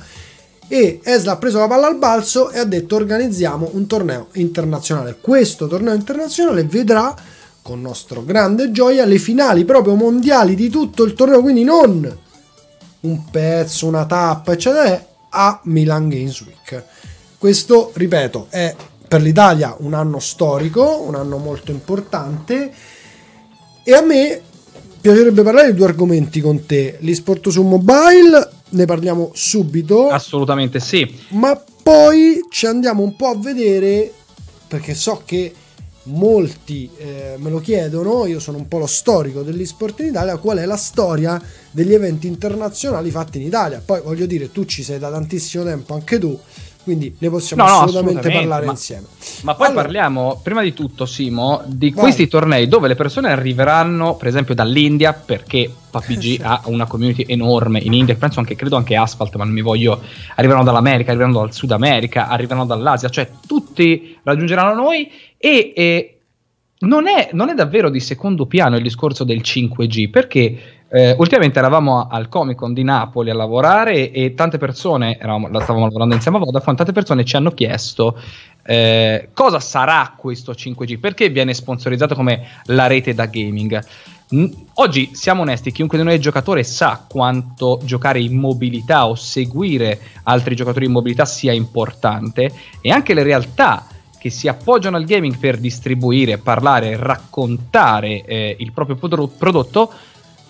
E Esla ha preso la palla al balzo e ha detto organizziamo un torneo internazionale. Questo torneo internazionale vedrà con nostro grande gioia le finali proprio mondiali di tutto il torneo, quindi non un pezzo, una tappa, eccetera, a Milan Games Week. Questo, ripeto, è per l'Italia un anno storico, un anno molto importante e a me piacerebbe parlare di due argomenti con te, l'esport su mobile, ne parliamo subito. Assolutamente sì. Ma poi ci andiamo un po' a vedere, perché so che molti eh, me lo chiedono, io sono un po' lo storico dell'esport in Italia, qual è la storia degli eventi internazionali fatti in Italia. Poi voglio dire, tu ci sei da tantissimo tempo, anche tu, quindi ne possiamo no, assolutamente, assolutamente, parlare ma, insieme. Ma poi allora, parliamo, prima di tutto, Simo, di vai. questi tornei dove le persone arriveranno, per esempio, dall'India, perché PUBG ha una community enorme in India, penso anche, credo anche Asphalt, ma non mi voglio, arriveranno dall'America, arriveranno dal Sud America, arriveranno dall'Asia, cioè tutti raggiungeranno noi e... e non è, non è davvero di secondo piano il discorso del 5G, perché eh, ultimamente eravamo al Comic Con di Napoli a lavorare e tante persone, eravamo, stavamo lavorando insieme a Vodafone, tante persone ci hanno chiesto eh, cosa sarà questo 5G, perché viene sponsorizzato come la rete da gaming. oggi siamo onesti, chiunque di noi è giocatore sa quanto giocare in mobilità o seguire altri giocatori in mobilità sia importante e anche le realtà che si appoggiano al gaming per distribuire, parlare, raccontare eh, il proprio prodotto,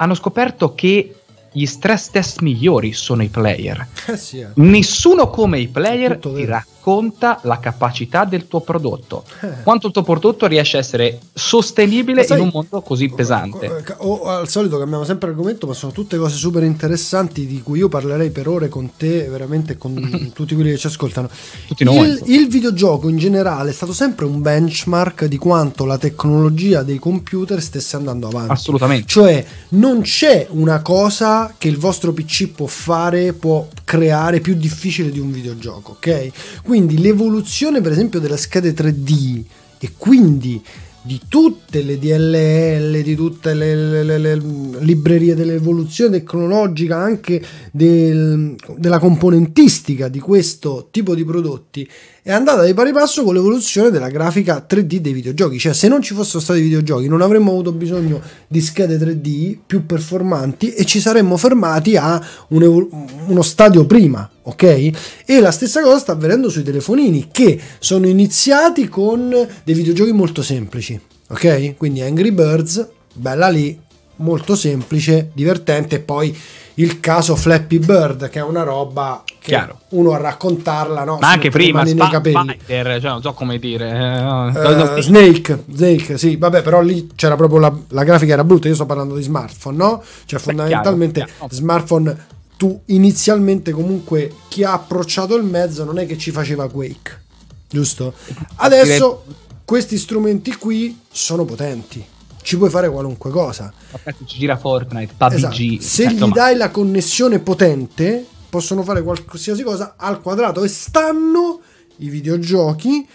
hanno scoperto che gli stress test migliori sono i player. Eh sì, eh. Nessuno come i player ti racconta la capacità del tuo prodotto. Eh. Quanto il tuo prodotto riesce a essere sostenibile sai, in un mondo così pesante. Eh, o, al solito cambiamo sempre argomento, ma sono tutte cose super interessanti di cui io parlerei per ore con te, veramente con *laughs* tutti quelli che ci ascoltano. Tutti noi. Il, il videogioco in generale è stato sempre un benchmark di quanto la tecnologia dei computer stesse andando avanti. Assolutamente. Cioè, non c'è una cosa che il vostro PC può fare, può creare più difficile di un videogioco, ok? Quindi l'evoluzione per esempio delle schede 3D e quindi di tutte le DLL, di tutte le, le, le, le librerie dell'evoluzione tecnologica, anche del, della componentistica di questo tipo di prodotti, è andata di pari passo con l'evoluzione della grafica 3D dei videogiochi. Cioè, se non ci fossero stati videogiochi, non avremmo avuto bisogno di schede 3D più performanti e ci saremmo fermati a un uno stadio prima, ok? E la stessa cosa sta avvenendo sui telefonini che sono iniziati con dei videogiochi molto semplici, ok? Quindi Angry Birds, bella lì, molto semplice, divertente e poi il caso Flappy Bird che è una roba che Chiaro. uno a raccontarla no? Ma anche prima, capelli. Spider, cioè non so come dire. eh. Eh, Snake, Snake, sì, vabbè, però lì c'era proprio la, la grafica era brutta. Io sto parlando di smartphone, no? Cioè, fondamentalmente, chiaro, chiaro. smartphone, tu inizialmente, comunque, chi ha approcciato il mezzo non è che ci faceva Quake, giusto? Adesso questi strumenti qui sono potenti, ci puoi fare qualunque cosa. Aspetta, ci gira Fortnite, PUBG. Esatto. Se eh, gli dai la connessione potente, possono fare qualsiasi cosa al quadrato e stanno i videogiochi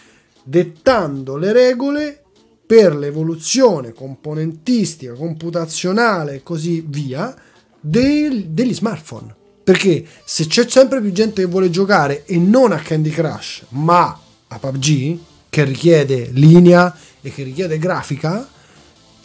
dettando le regole per l'evoluzione componentistica, computazionale e così via del- degli smartphone. Perché se c'è sempre più gente che vuole giocare e non a Candy Crush, ma a PUBG, che richiede linea e che richiede grafica,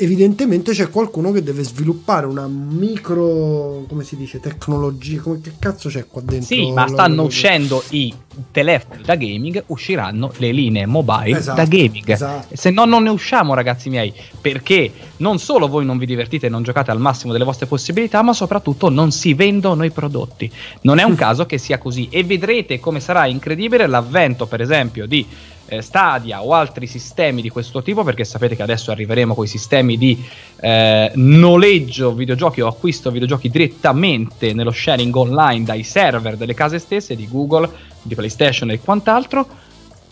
evidentemente c'è qualcuno che deve sviluppare una micro come si dice tecnologia come che cazzo c'è qua dentro Sì, ma stanno uscendo i telefoni da gaming, usciranno le linee mobile Esatto, da gaming. esatto. Se no, non ne usciamo, ragazzi miei, perché non solo voi non vi divertite e non giocate al massimo delle vostre possibilità, ma soprattutto non si vendono i prodotti. Non è un *laughs* caso che sia così e vedrete come sarà incredibile l'avvento, per esempio, di eh, Stadia o altri sistemi di questo tipo, perché sapete che adesso arriveremo con i sistemi di eh, noleggio videogiochi o acquisto videogiochi direttamente nello sharing online dai server delle case stesse di Google, di PlayStation e quant'altro.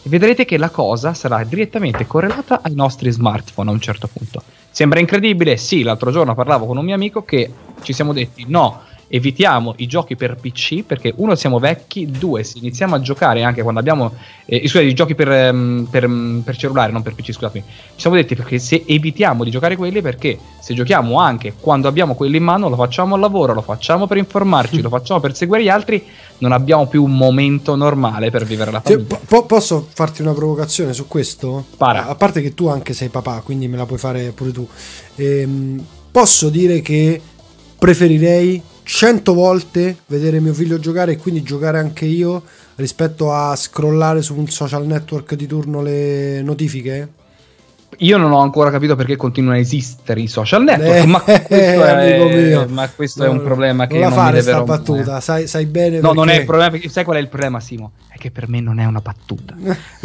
Vedrete che la cosa sarà direttamente correlata ai nostri smartphone a un certo punto. Sembra incredibile? Sì, l'altro giorno parlavo con un mio amico che ci siamo detti no, evitiamo i giochi per PC perché uno siamo vecchi, due se iniziamo a giocare anche quando abbiamo eh, scusate, i giochi per, ehm, per, mm, per cellulare, non per PC, scusatemi. Ci siamo detti perché se evitiamo di giocare quelli perché se giochiamo anche quando abbiamo quelli in mano lo facciamo al lavoro, lo facciamo per informarci, *laughs* lo facciamo per seguire gli altri, non abbiamo più un momento normale per vivere la famiglia. po- po- posso farti una provocazione su questo? Spara. A parte che tu anche sei papà, quindi me la puoi fare pure tu. Ehm, posso dire che preferirei cento volte vedere mio figlio giocare e quindi giocare anche io rispetto a scrollare su un social network di turno le notifiche? Io non ho ancora capito perché continuano a esistere i social network, Eh, ma questo, amico è, mio. ma questo è No, un problema che non la non fare mi deve sta rompere. battuta, sai, sai bene No, non è perché- il problema, perché sai qual è il problema, Simo? È che per me non è una battuta.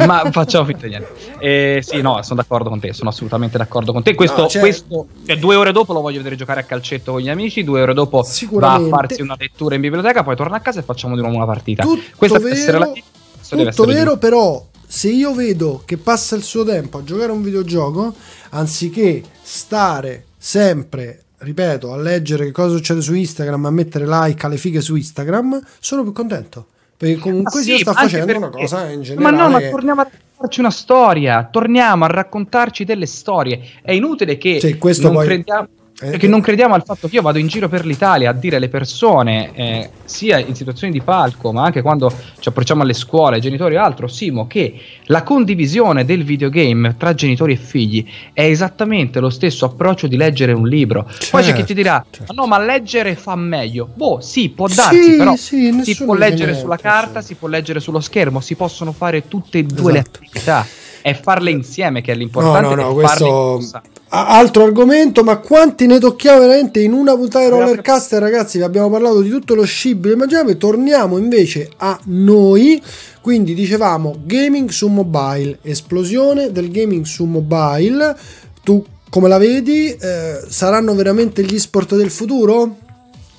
Ma *laughs* facciamo finta di niente. Eh, sì, no, sono d'accordo con te, sono assolutamente d'accordo con te. Questo, No, cioè- questo cioè, due ore dopo lo voglio vedere giocare a calcetto con gli amici, due ore dopo va a farsi una lettura in biblioteca, poi torna a casa e facciamo di nuovo una partita. Tutto Questa deve essere la vero, questo deve Tutto essere vero, giusto. però, se io vedo che passa il suo tempo a giocare a un videogioco, anziché stare sempre, ripeto, a leggere che cosa succede su Instagram, a mettere like alle fighe su Instagram, sono più contento. Perché comunque Ma sì, sta facendo una perché- cosa in Ma generale. no, ma che- torniamo a raccontarci una storia. Torniamo a raccontarci delle storie. È inutile che Sì, questo non poi- crediamo. Eh, Perché non crediamo al fatto che io vado in giro per l'Italia a dire alle persone, eh, sia in situazioni di palco, ma anche quando ci approcciamo alle scuole, ai genitori o altro, Simo, che la condivisione del videogame tra genitori e figli è esattamente lo stesso approccio di leggere un libro. Poi c'è chi Certo, ti dirà: certo. "Ma no, ma leggere fa meglio. Boh, sì, può darsi, Sì, però sì, si può leggere niente, sulla carta, sì. si può leggere sullo schermo, si possono fare tutte e due le Esatto. attività. È farle insieme che è No, l'importante. no, no, farle questo altro argomento, ma quanti ne tocchiamo veramente in una puntata di Rollercaster, ragazzi? Vi abbiamo parlato di tutto lo scibile immaginabile. Torniamo invece a noi. Quindi dicevamo gaming su mobile, esplosione del gaming su mobile. Tu come la vedi? Eh, saranno veramente gli sport del futuro?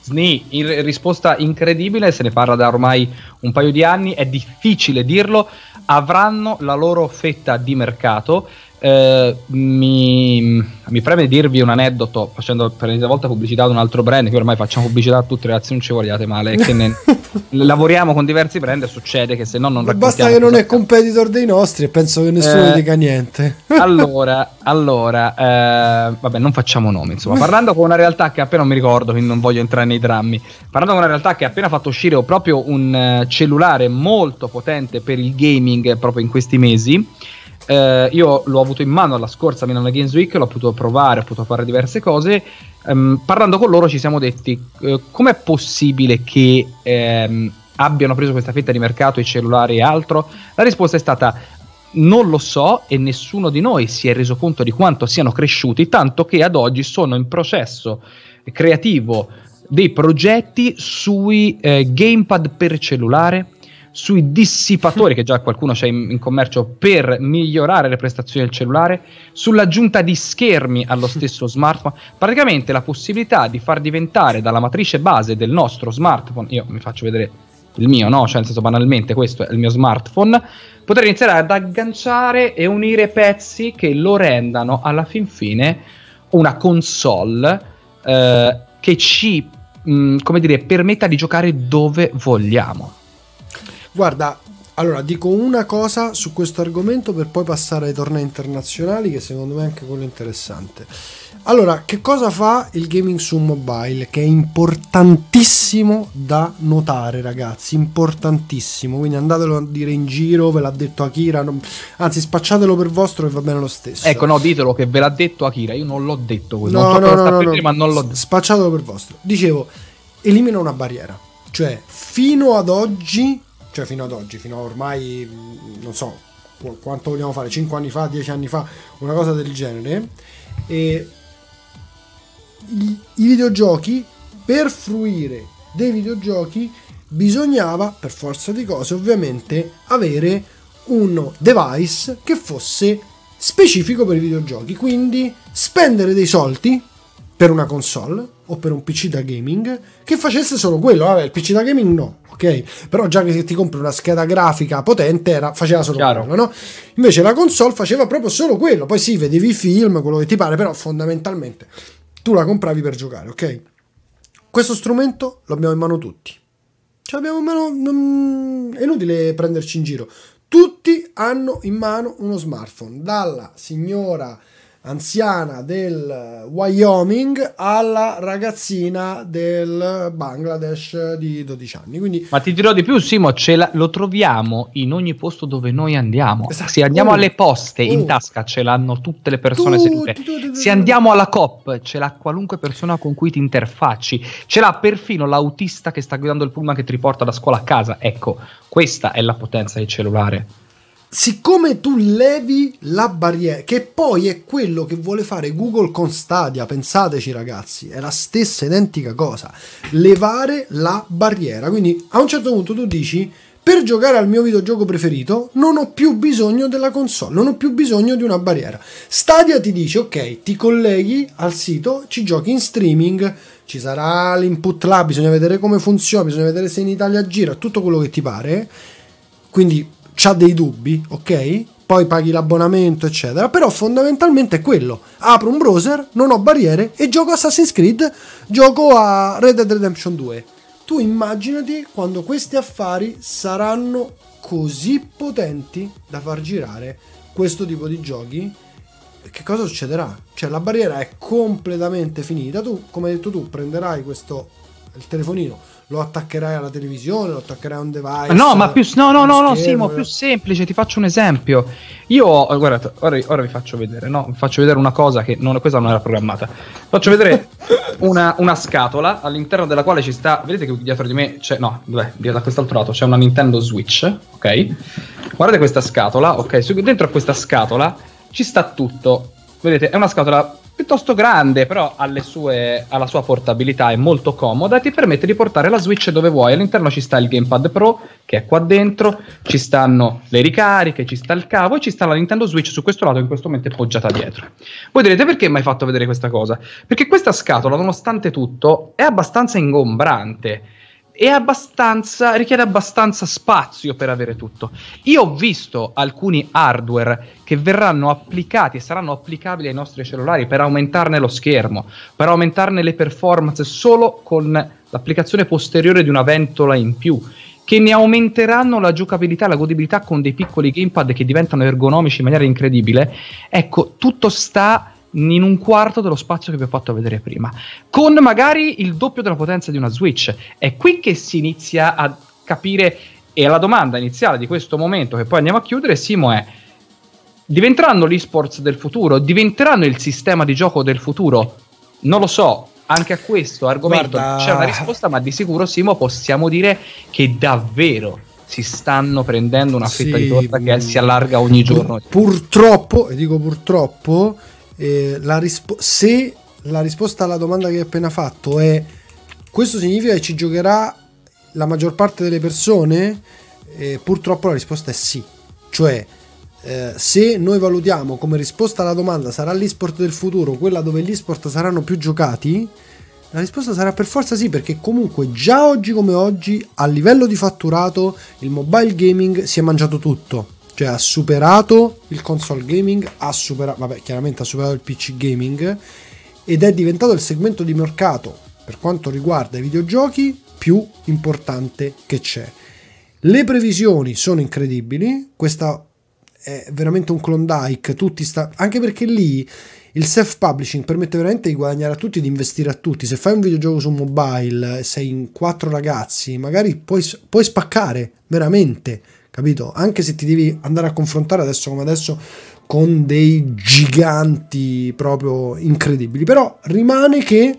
Sni, in risposta incredibile, se ne parla da ormai un paio di anni, è difficile dirlo, avranno la loro fetta di mercato. Eh, mi, mi preme dirvi un aneddoto facendo per l'ennesima volta pubblicità ad un altro brand che ormai facciamo pubblicità a tutti ragazzi non ci vogliate male che ne- *laughs* lavoriamo con diversi brand e succede che se no non Basta raccontiamo che non è competitor dei nostri e penso che nessuno Eh, dica niente. *laughs* allora, allora eh, vabbè, non facciamo nomi. Insomma, parlando con una realtà che appena non mi ricordo, quindi non voglio entrare nei drammi. Parlando con una realtà che ha appena fatto uscire proprio un eh, cellulare molto potente per il gaming proprio in questi mesi. Eh, io l'ho avuto in mano alla scorsa Milano Games Week, l'ho potuto provare, ho potuto fare diverse cose. Ehm, parlando con loro ci siamo detti eh, com'è possibile che ehm, abbiano preso questa fetta di mercato i cellulari e altro? La risposta è stata Non lo so e nessuno di noi si è reso conto di quanto siano cresciuti, tanto che ad oggi sono in processo creativo dei progetti sui eh, gamepad per cellulare, sui dissipatori che già qualcuno c'è in, in, commercio per migliorare le prestazioni del cellulare, sull'aggiunta di schermi allo stesso smartphone, praticamente la possibilità di far diventare dalla matrice base del nostro smartphone, io mi faccio vedere il mio, no? Cioè, nel senso, banalmente, questo è il mio smartphone. Poter iniziare ad agganciare e unire pezzi che lo rendano alla fin fine una console eh, che ci, mh, mm, come dire, permetta di giocare dove vogliamo. Guarda, allora dico una cosa su questo argomento per poi passare ai tornei internazionali, che secondo me è anche quello interessante. Allora, che cosa fa il gaming su mobile? Che è importantissimo da notare, ragazzi. Importantissimo. Quindi andatelo a dire in giro, ve l'ha detto Akira. Non... Anzi, spacciatelo per vostro e va bene lo stesso. Ecco, no, ditelo che ve l'ha detto Akira. Io non l'ho detto quello. No, no, no, no, no, ma non l'ho detto. Spacciatelo per vostro. Dicevo, elimina una barriera. Cioè, fino ad oggi, cioè fino ad oggi, fino a ormai, non so quanto vogliamo fare, 5 anni fa, 10 anni fa, una cosa del genere. E i, i videogiochi, per fruire dei videogiochi, bisognava, per forza di cose, ovviamente, avere un device che fosse specifico per i videogiochi. Quindi spendere dei soldi per una console o per un PC da gaming che facesse solo quello. Vabbè, il PC da gaming no, ok? Però già che se ti compri una scheda grafica potente era, faceva solo Chiaro. quello, no? Invece la console faceva proprio solo quello. Poi sì, vedevi i film, quello che ti pare, però fondamentalmente tu la compravi per giocare, ok? Questo strumento lo abbiamo in mano tutti. Ce l'abbiamo in mano, non... è inutile prenderci in giro. Tutti hanno in mano uno smartphone, dalla signora anziana del Wyoming alla ragazzina del Bangladesh di 12 anni. Quindi, Ma ti dirò di più, Simo, la, lo troviamo in ogni posto dove noi andiamo. Esatto. Se andiamo alle poste, oh. in tasca ce l'hanno tutte le persone tutti, sedute. Tutti, tutti, Se andiamo alla COP, ce l'ha qualunque persona con cui ti interfacci. Ce l'ha perfino l'autista che sta guidando il pullman che ti riporta da scuola a casa. Ecco, questa è la potenza del cellulare siccome tu levi la barriera, che poi è quello che vuole fare Google con Stadia, pensateci ragazzi, è la stessa identica cosa, levare la barriera. Quindi a un certo punto tu dici, per giocare al mio videogioco preferito non ho più bisogno della console, non ho più bisogno di una barriera. Stadia ti dice, ok, ti colleghi al sito, ci giochi in streaming, ci sarà l'input là, bisogna vedere come funziona, bisogna vedere se in Italia gira, tutto quello che ti pare. Quindi c'ha dei dubbi, ok? Poi paghi l'abbonamento, eccetera. Però fondamentalmente è quello. Apro un browser, non ho barriere e gioco Assassin's Creed, gioco a Red Dead Redemption 2. Tu immaginati quando questi affari saranno così potenti da far girare questo tipo di giochi che cosa succederà? Cioè la barriera è completamente finita, tu come hai detto tu prenderai questo il telefonino lo attaccherai alla televisione, lo attaccherai a un device. No, ma più, no, no, no, no, Simo, più semplice, ti faccio un esempio. Io, guardate, ora, ora, vi faccio vedere, no? Vi faccio vedere una cosa che non, questa non era programmata. Faccio vedere *laughs* una, una, scatola all'interno della quale ci sta, vedete che dietro di me c'è, no, dov'è? Da quest'altro lato c'è una Nintendo Switch, ok? Guardate questa scatola, ok? Dentro a questa scatola ci sta tutto. Vedete, è una scatola piuttosto grande, però sue, ha la sua portabilità, è molto comoda e ti permette di portare la Switch dove vuoi. All'interno ci sta il Gamepad Pro, che è qua dentro, ci stanno le ricariche, ci sta il cavo e ci sta la Nintendo Switch su questo lato in questo momento è poggiata dietro. Voi direte perché mi hai fatto vedere questa cosa? Perché questa scatola, nonostante tutto, è abbastanza ingombrante è abbastanza, richiede abbastanza spazio per avere tutto. Io ho visto alcuni hardware che verranno applicati e saranno applicabili ai nostri cellulari per aumentarne lo schermo, per aumentarne le performance solo con l'applicazione posteriore di una ventola in più che ne aumenteranno la giocabilità la godibilità con dei piccoli gamepad che diventano ergonomici in maniera incredibile. Ecco, tutto sta in un quarto dello spazio che vi ho fatto vedere prima, con magari il doppio della potenza di una Switch. È qui che si inizia a capire, e la domanda iniziale di questo momento, che poi andiamo a chiudere, Simo, è diventeranno gli esports del futuro? Diventeranno il sistema di gioco del futuro? Non lo so, anche a questo argomento Guarda... c'è una risposta, ma di sicuro, Simo, possiamo dire che davvero si stanno prendendo una fetta sì, di torta che si allarga ogni giorno. Purtroppo, e dico purtroppo, eh, la se la risposta alla domanda che hai appena fatto è questo significa che ci giocherà la maggior parte delle persone, eh, purtroppo la risposta è sì. Cioè, eh, se noi valutiamo come risposta alla domanda sarà l'esport del futuro, quella dove gli esport saranno più giocati, la risposta sarà per forza sì, perché comunque già oggi come oggi, a livello di fatturato, il mobile gaming si è mangiato tutto. Cioè ha superato il console gaming, ha superato, vabbè, chiaramente ha superato il PC gaming ed è diventato il segmento di mercato per quanto riguarda i videogiochi più importante che c'è. Le previsioni sono incredibili, questa è veramente un Klondike, sta... anche perché lì il self-publishing permette veramente di guadagnare a tutti, di investire a tutti. Se fai un videogioco su mobile, sei in quattro ragazzi, magari puoi, puoi spaccare veramente, capito? Anche se ti devi andare a confrontare adesso come adesso con dei giganti proprio incredibili. Però rimane che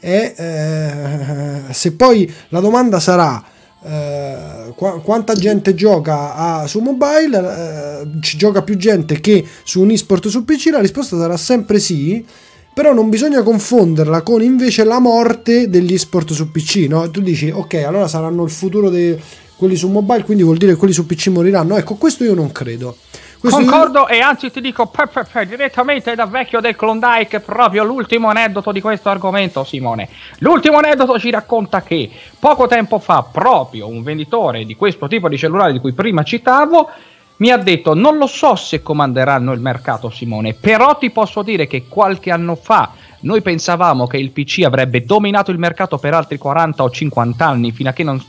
è, eh, se poi la domanda sarà eh, qu- quanta gente gioca a, su mobile, eh, ci gioca più gente che su un esport su PC, la risposta sarà sempre sì. Però non bisogna confonderla con invece la morte degli esport su PC, no? Tu dici, ok, allora saranno il futuro di quelli su mobile, quindi vuol dire che quelli su PC moriranno. Ecco, questo io non credo. Questo Concordo io... e anzi ti dico pe, pe, pe, direttamente da vecchio del Klondike proprio l'ultimo aneddoto di questo argomento Simone. L'ultimo aneddoto ci racconta che poco tempo fa proprio un venditore di questo tipo di cellulare di cui prima citavo mi ha detto non lo so se comanderanno il mercato Simone, però ti posso dire che qualche anno fa noi pensavamo che il PC avrebbe dominato il mercato per altri 40 o 50 anni fino a che non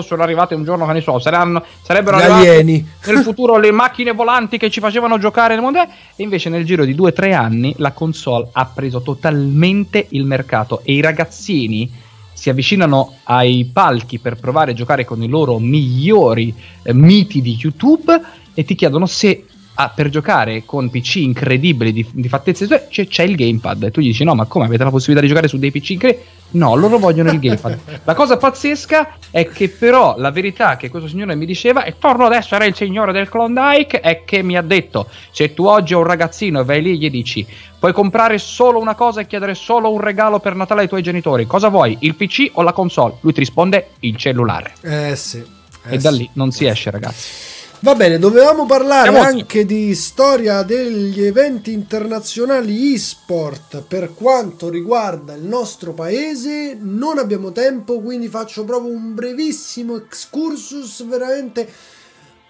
fossero arrivate un giorno, che ne so, saranno, sarebbero arrivate nel futuro le macchine volanti che ci facevano giocare nel mondo. E invece nel giro di 2-3 anni la console ha preso totalmente il mercato e i ragazzini si avvicinano ai palchi per provare a giocare con i loro migliori eh, miti di YouTube e ti chiedono se ah, per giocare con PC incredibili di, di fattezze c'è, c'è, il gamepad e tu dici no ma come avete la possibilità di giocare su dei PC incredibili No, loro vogliono il gamepad. *laughs* La cosa pazzesca è che però la verità che questo signore mi diceva, e torno ad essere il signore del Klondike, è che mi ha detto, se tu oggi hai un ragazzino e vai lì e gli dici, puoi comprare solo una cosa e chiedere solo un regalo per Natale ai tuoi genitori, cosa vuoi, il PC o la console? Lui ti risponde, il cellulare. Eh sì. Eh e da lì non si esce ragazzi. Va bene, dovevamo parlare Siamo... anche di storia degli eventi internazionali e-sport per quanto riguarda il nostro paese. Non abbiamo tempo, quindi faccio proprio un brevissimo excursus veramente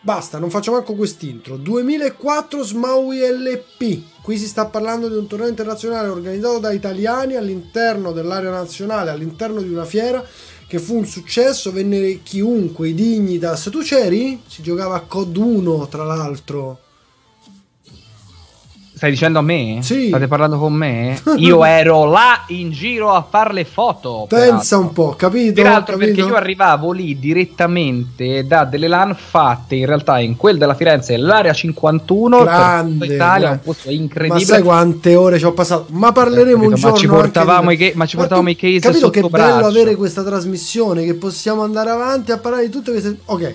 Basta, non faccio manco quest'intro. 2004 Smaui LP. Qui si sta parlando di un torneo internazionale organizzato da italiani all'interno dell'area nazionale, all'interno di una fiera che fu un successo, venne chiunque, i Dignitas. Tu c'eri? Si giocava a COD 1, tra l'altro. Stai dicendo a me? Sì. State parlando con me? *laughs* Io ero là in giro a fare le foto. Pensa peraltro. un po', capito? Peraltro capito? perché io arrivavo lì direttamente da delle LAN fatte in realtà in quel della Firenze, l'area 51, grande, Italia, un posto incredibile. Ma sai quante ore ci ho passato? Ma parleremo capito, un giorno ma ci portavamo, i, ma ci portavamo i case capito che braccio. bello avere questa trasmissione che possiamo andare avanti a parlare di tutte queste Ok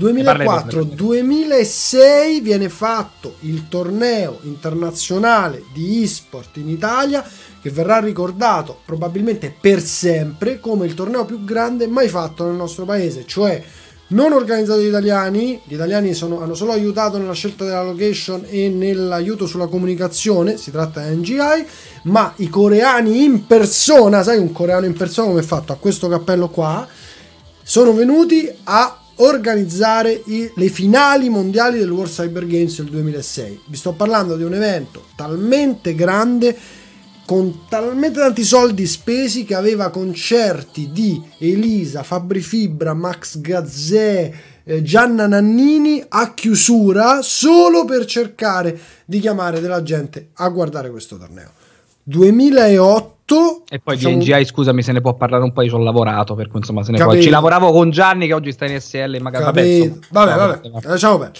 2004-2006 viene fatto il torneo internazionale di e-sport in Italia che verrà ricordato probabilmente per sempre come il torneo più grande mai fatto nel nostro paese, cioè non organizzato dagli italiani, gli italiani sono, hanno solo aiutato nella scelta della location e nell'aiuto sulla comunicazione, si tratta di NGI, ma i coreani in persona, sai un coreano in persona come è fatto a questo cappello qua, sono venuti a organizzare i, le finali mondiali del World Cyber Games del 2006. Vi sto parlando di un evento talmente grande con talmente tanti soldi spesi che aveva concerti di Elisa, Fabri Fibra, Max Gazzè, eh, Gianna Nannini a chiusura solo per cercare di chiamare della gente a guardare questo torneo. 2008 e poi diciamo... di NGI, scusami, se ne può parlare un po'. Io ci ho lavorato, per cui insomma, se ne può. Ci lavoravo con Gianni, che oggi sta in SL. Magari vabbè, insomma, vabbè, vabbè, vabbè. lasciamo bene.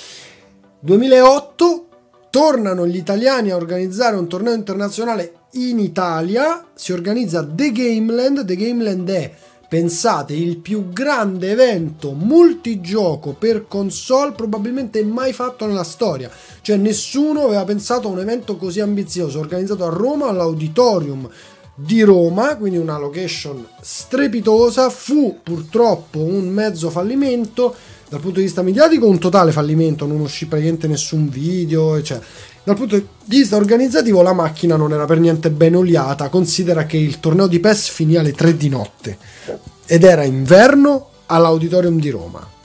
2008 tornano gli italiani a organizzare un torneo internazionale in Italia. Si organizza The Gameland. The Gameland è pensate, il più grande evento multigioco per console probabilmente mai fatto nella storia. Cioè nessuno aveva pensato a un evento così ambizioso, organizzato a Roma all'auditorium di Roma, quindi una location strepitosa, fu purtroppo un mezzo fallimento. Dal punto di vista mediatico un totale fallimento, non uscì praticamente nessun video, cioè dal punto di vista organizzativo la macchina non era per niente ben oliata, considera che il torneo di PES finì alle 3 di notte ed era inverno all'auditorium di Roma.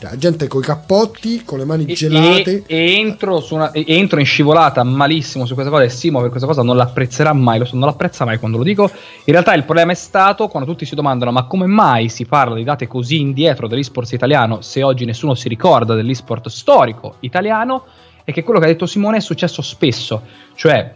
Cioè, la gente con i cappotti, con le mani gelate. E, e, entro una, e, entro in scivolata malissimo su questa cosa. E Simo per questa cosa non l'apprezzerà mai. Lo so, non l'apprezza mai quando lo dico. In realtà il problema è stato quando tutti si domandano: ma come mai si parla di date così indietro dell'esports italiano se oggi nessuno si ricorda dell'esport storico italiano? È che quello che ha detto Simone è successo spesso, cioè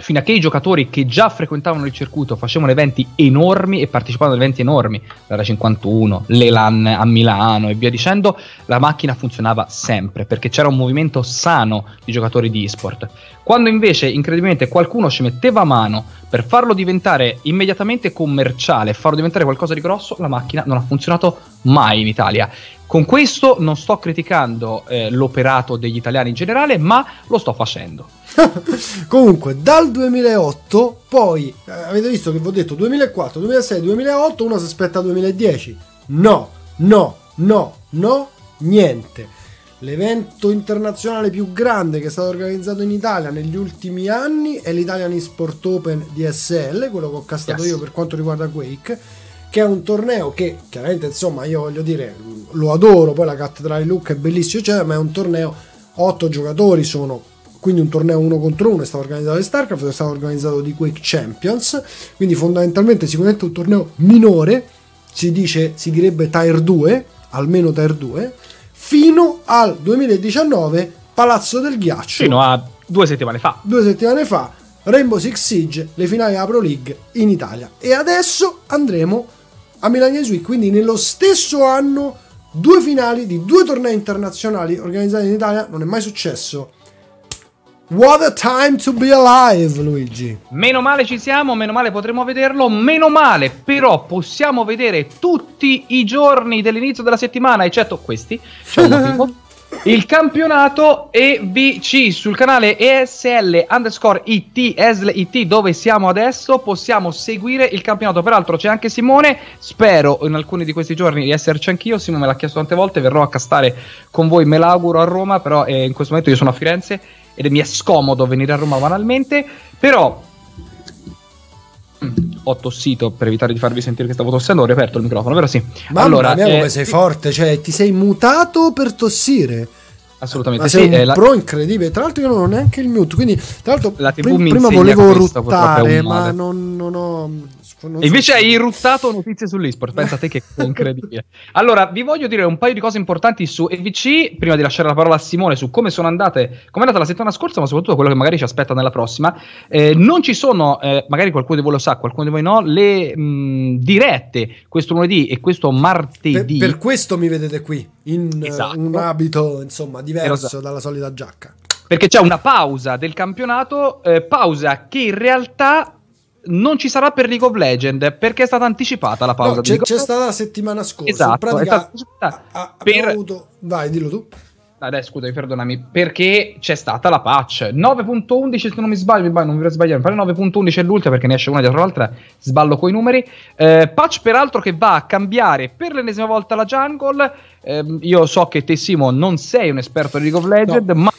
fino a che i giocatori che già frequentavano il circuito facevano eventi enormi e partecipavano ad eventi enormi, l'Era 51, l'Elan a Milano e via dicendo, la macchina funzionava sempre perché c'era un movimento sano di giocatori di esport. Quando invece incredibilmente qualcuno ci metteva mano per farlo diventare immediatamente commerciale, farlo diventare qualcosa di grosso, la macchina non ha funzionato mai in Italia. Con questo non sto criticando eh, l'operato degli italiani in generale, ma lo sto facendo. *laughs* Comunque, dal 2008, poi eh, avete visto che vi ho detto 2004, 2006, 2008, uno si aspetta 2010. No, no, no, no, niente. L'evento internazionale più grande che è stato organizzato in Italia negli ultimi anni è l'Italian Sport Open DSL, quello che ho castato yes. io per quanto riguarda Quake che è un torneo che chiaramente insomma io voglio dire lo adoro, poi la cattedrale Lucca è bellissimo, cioè, ma è un torneo, otto giocatori sono, quindi un torneo uno contro uno, è stato organizzato di StarCraft, è stato organizzato di Quake Champions, quindi fondamentalmente sicuramente un torneo minore, si dice, si direbbe Tier 2, almeno Tier 2, fino al 2019 Palazzo del Ghiaccio. Fino a due settimane fa. Due settimane fa. Rainbow Six Siege, le finali della Pro League in Italia. E adesso andremo a Games Week, quindi nello stesso anno due finali di due tornei internazionali organizzati in Italia, non è mai successo. What a time to be alive, Luigi. Meno male ci siamo, meno male potremo vederlo, meno male però possiamo vedere tutti i giorni dell'inizio della settimana, eccetto questi. C'è un motivo. *laughs* il campionato EVC sul canale ESL underscore IT, ESL IT dove siamo adesso possiamo seguire il campionato peraltro c'è anche Simone spero in alcuni di questi giorni di esserci anch'io Simone me l'ha chiesto tante volte verrò a castare con voi me l'auguro a Roma però eh, in questo momento io sono a Firenze ed mi è scomodo venire a Roma banalmente però ho tossito per evitare di farvi sentire che stavo tossendo, ho riaperto il microfono, vero sì. Mamma allora, mia, come eh, sei forte, cioè ti sei mutato per tossire. Assolutamente Ma sei sì. un la... pro incredibile. Tra l'altro, io non ho neanche il mute. Quindi, tra l'altro, prim- prima volevo ruttare, ma non, non ho e invece hai iruttato notizie sull'esport, pensa a te che è *laughs* incredibile. allora, vi voglio dire un paio di cose importanti su EVC, prima di lasciare la parola a Simone su come sono andate, come è andata la settimana scorsa, ma soprattutto quello che magari ci aspetta nella prossima. Eh, non ci sono, eh, magari qualcuno di voi lo sa, qualcuno di voi no, le mh, dirette questo lunedì e questo martedì. Per, per questo mi vedete qui, in esatto. uh, un abito, insomma, diverso esatto. dalla solita giacca. Perché c'è una pausa del campionato, eh, pausa che in realtà non ci sarà per League of Legends perché è stata anticipata la pausa. No, c'è, c'è stata la settimana scorsa. Esatto, in pratica ha, ha, per... avuto... Vai, dillo tu. Dai, scusami, perdonami, perché c'è stata la patch 9.11, se non mi sbaglio, non mi sbagliare, fare 9.11 è l'ultima perché ne esce una dietro l'altra, sballo coi numeri. Eh, patch peraltro che va a cambiare per l'ennesima volta la jungle. Eh, io so che te Simo non sei un esperto di League of Legends, no. ma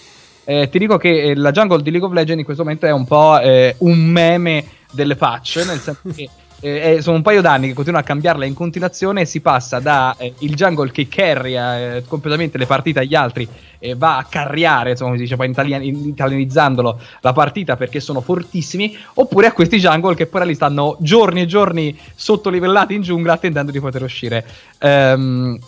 eh, ti dico che eh, la jungle di League of Legends in questo momento è un po' eh, un meme delle patch, nel senso che *laughs* eh, sono un paio d'anni che continuano a cambiarla in continuazione e si passa da eh, il jungle che carria eh, completamente le partite agli altri e va a carriare, insomma, si dice poi italian- italianizzandolo la partita perché sono fortissimi, oppure a questi jungle che poi lì stanno giorni e giorni sotto livellati in giungla attendendo di poter uscire. Um,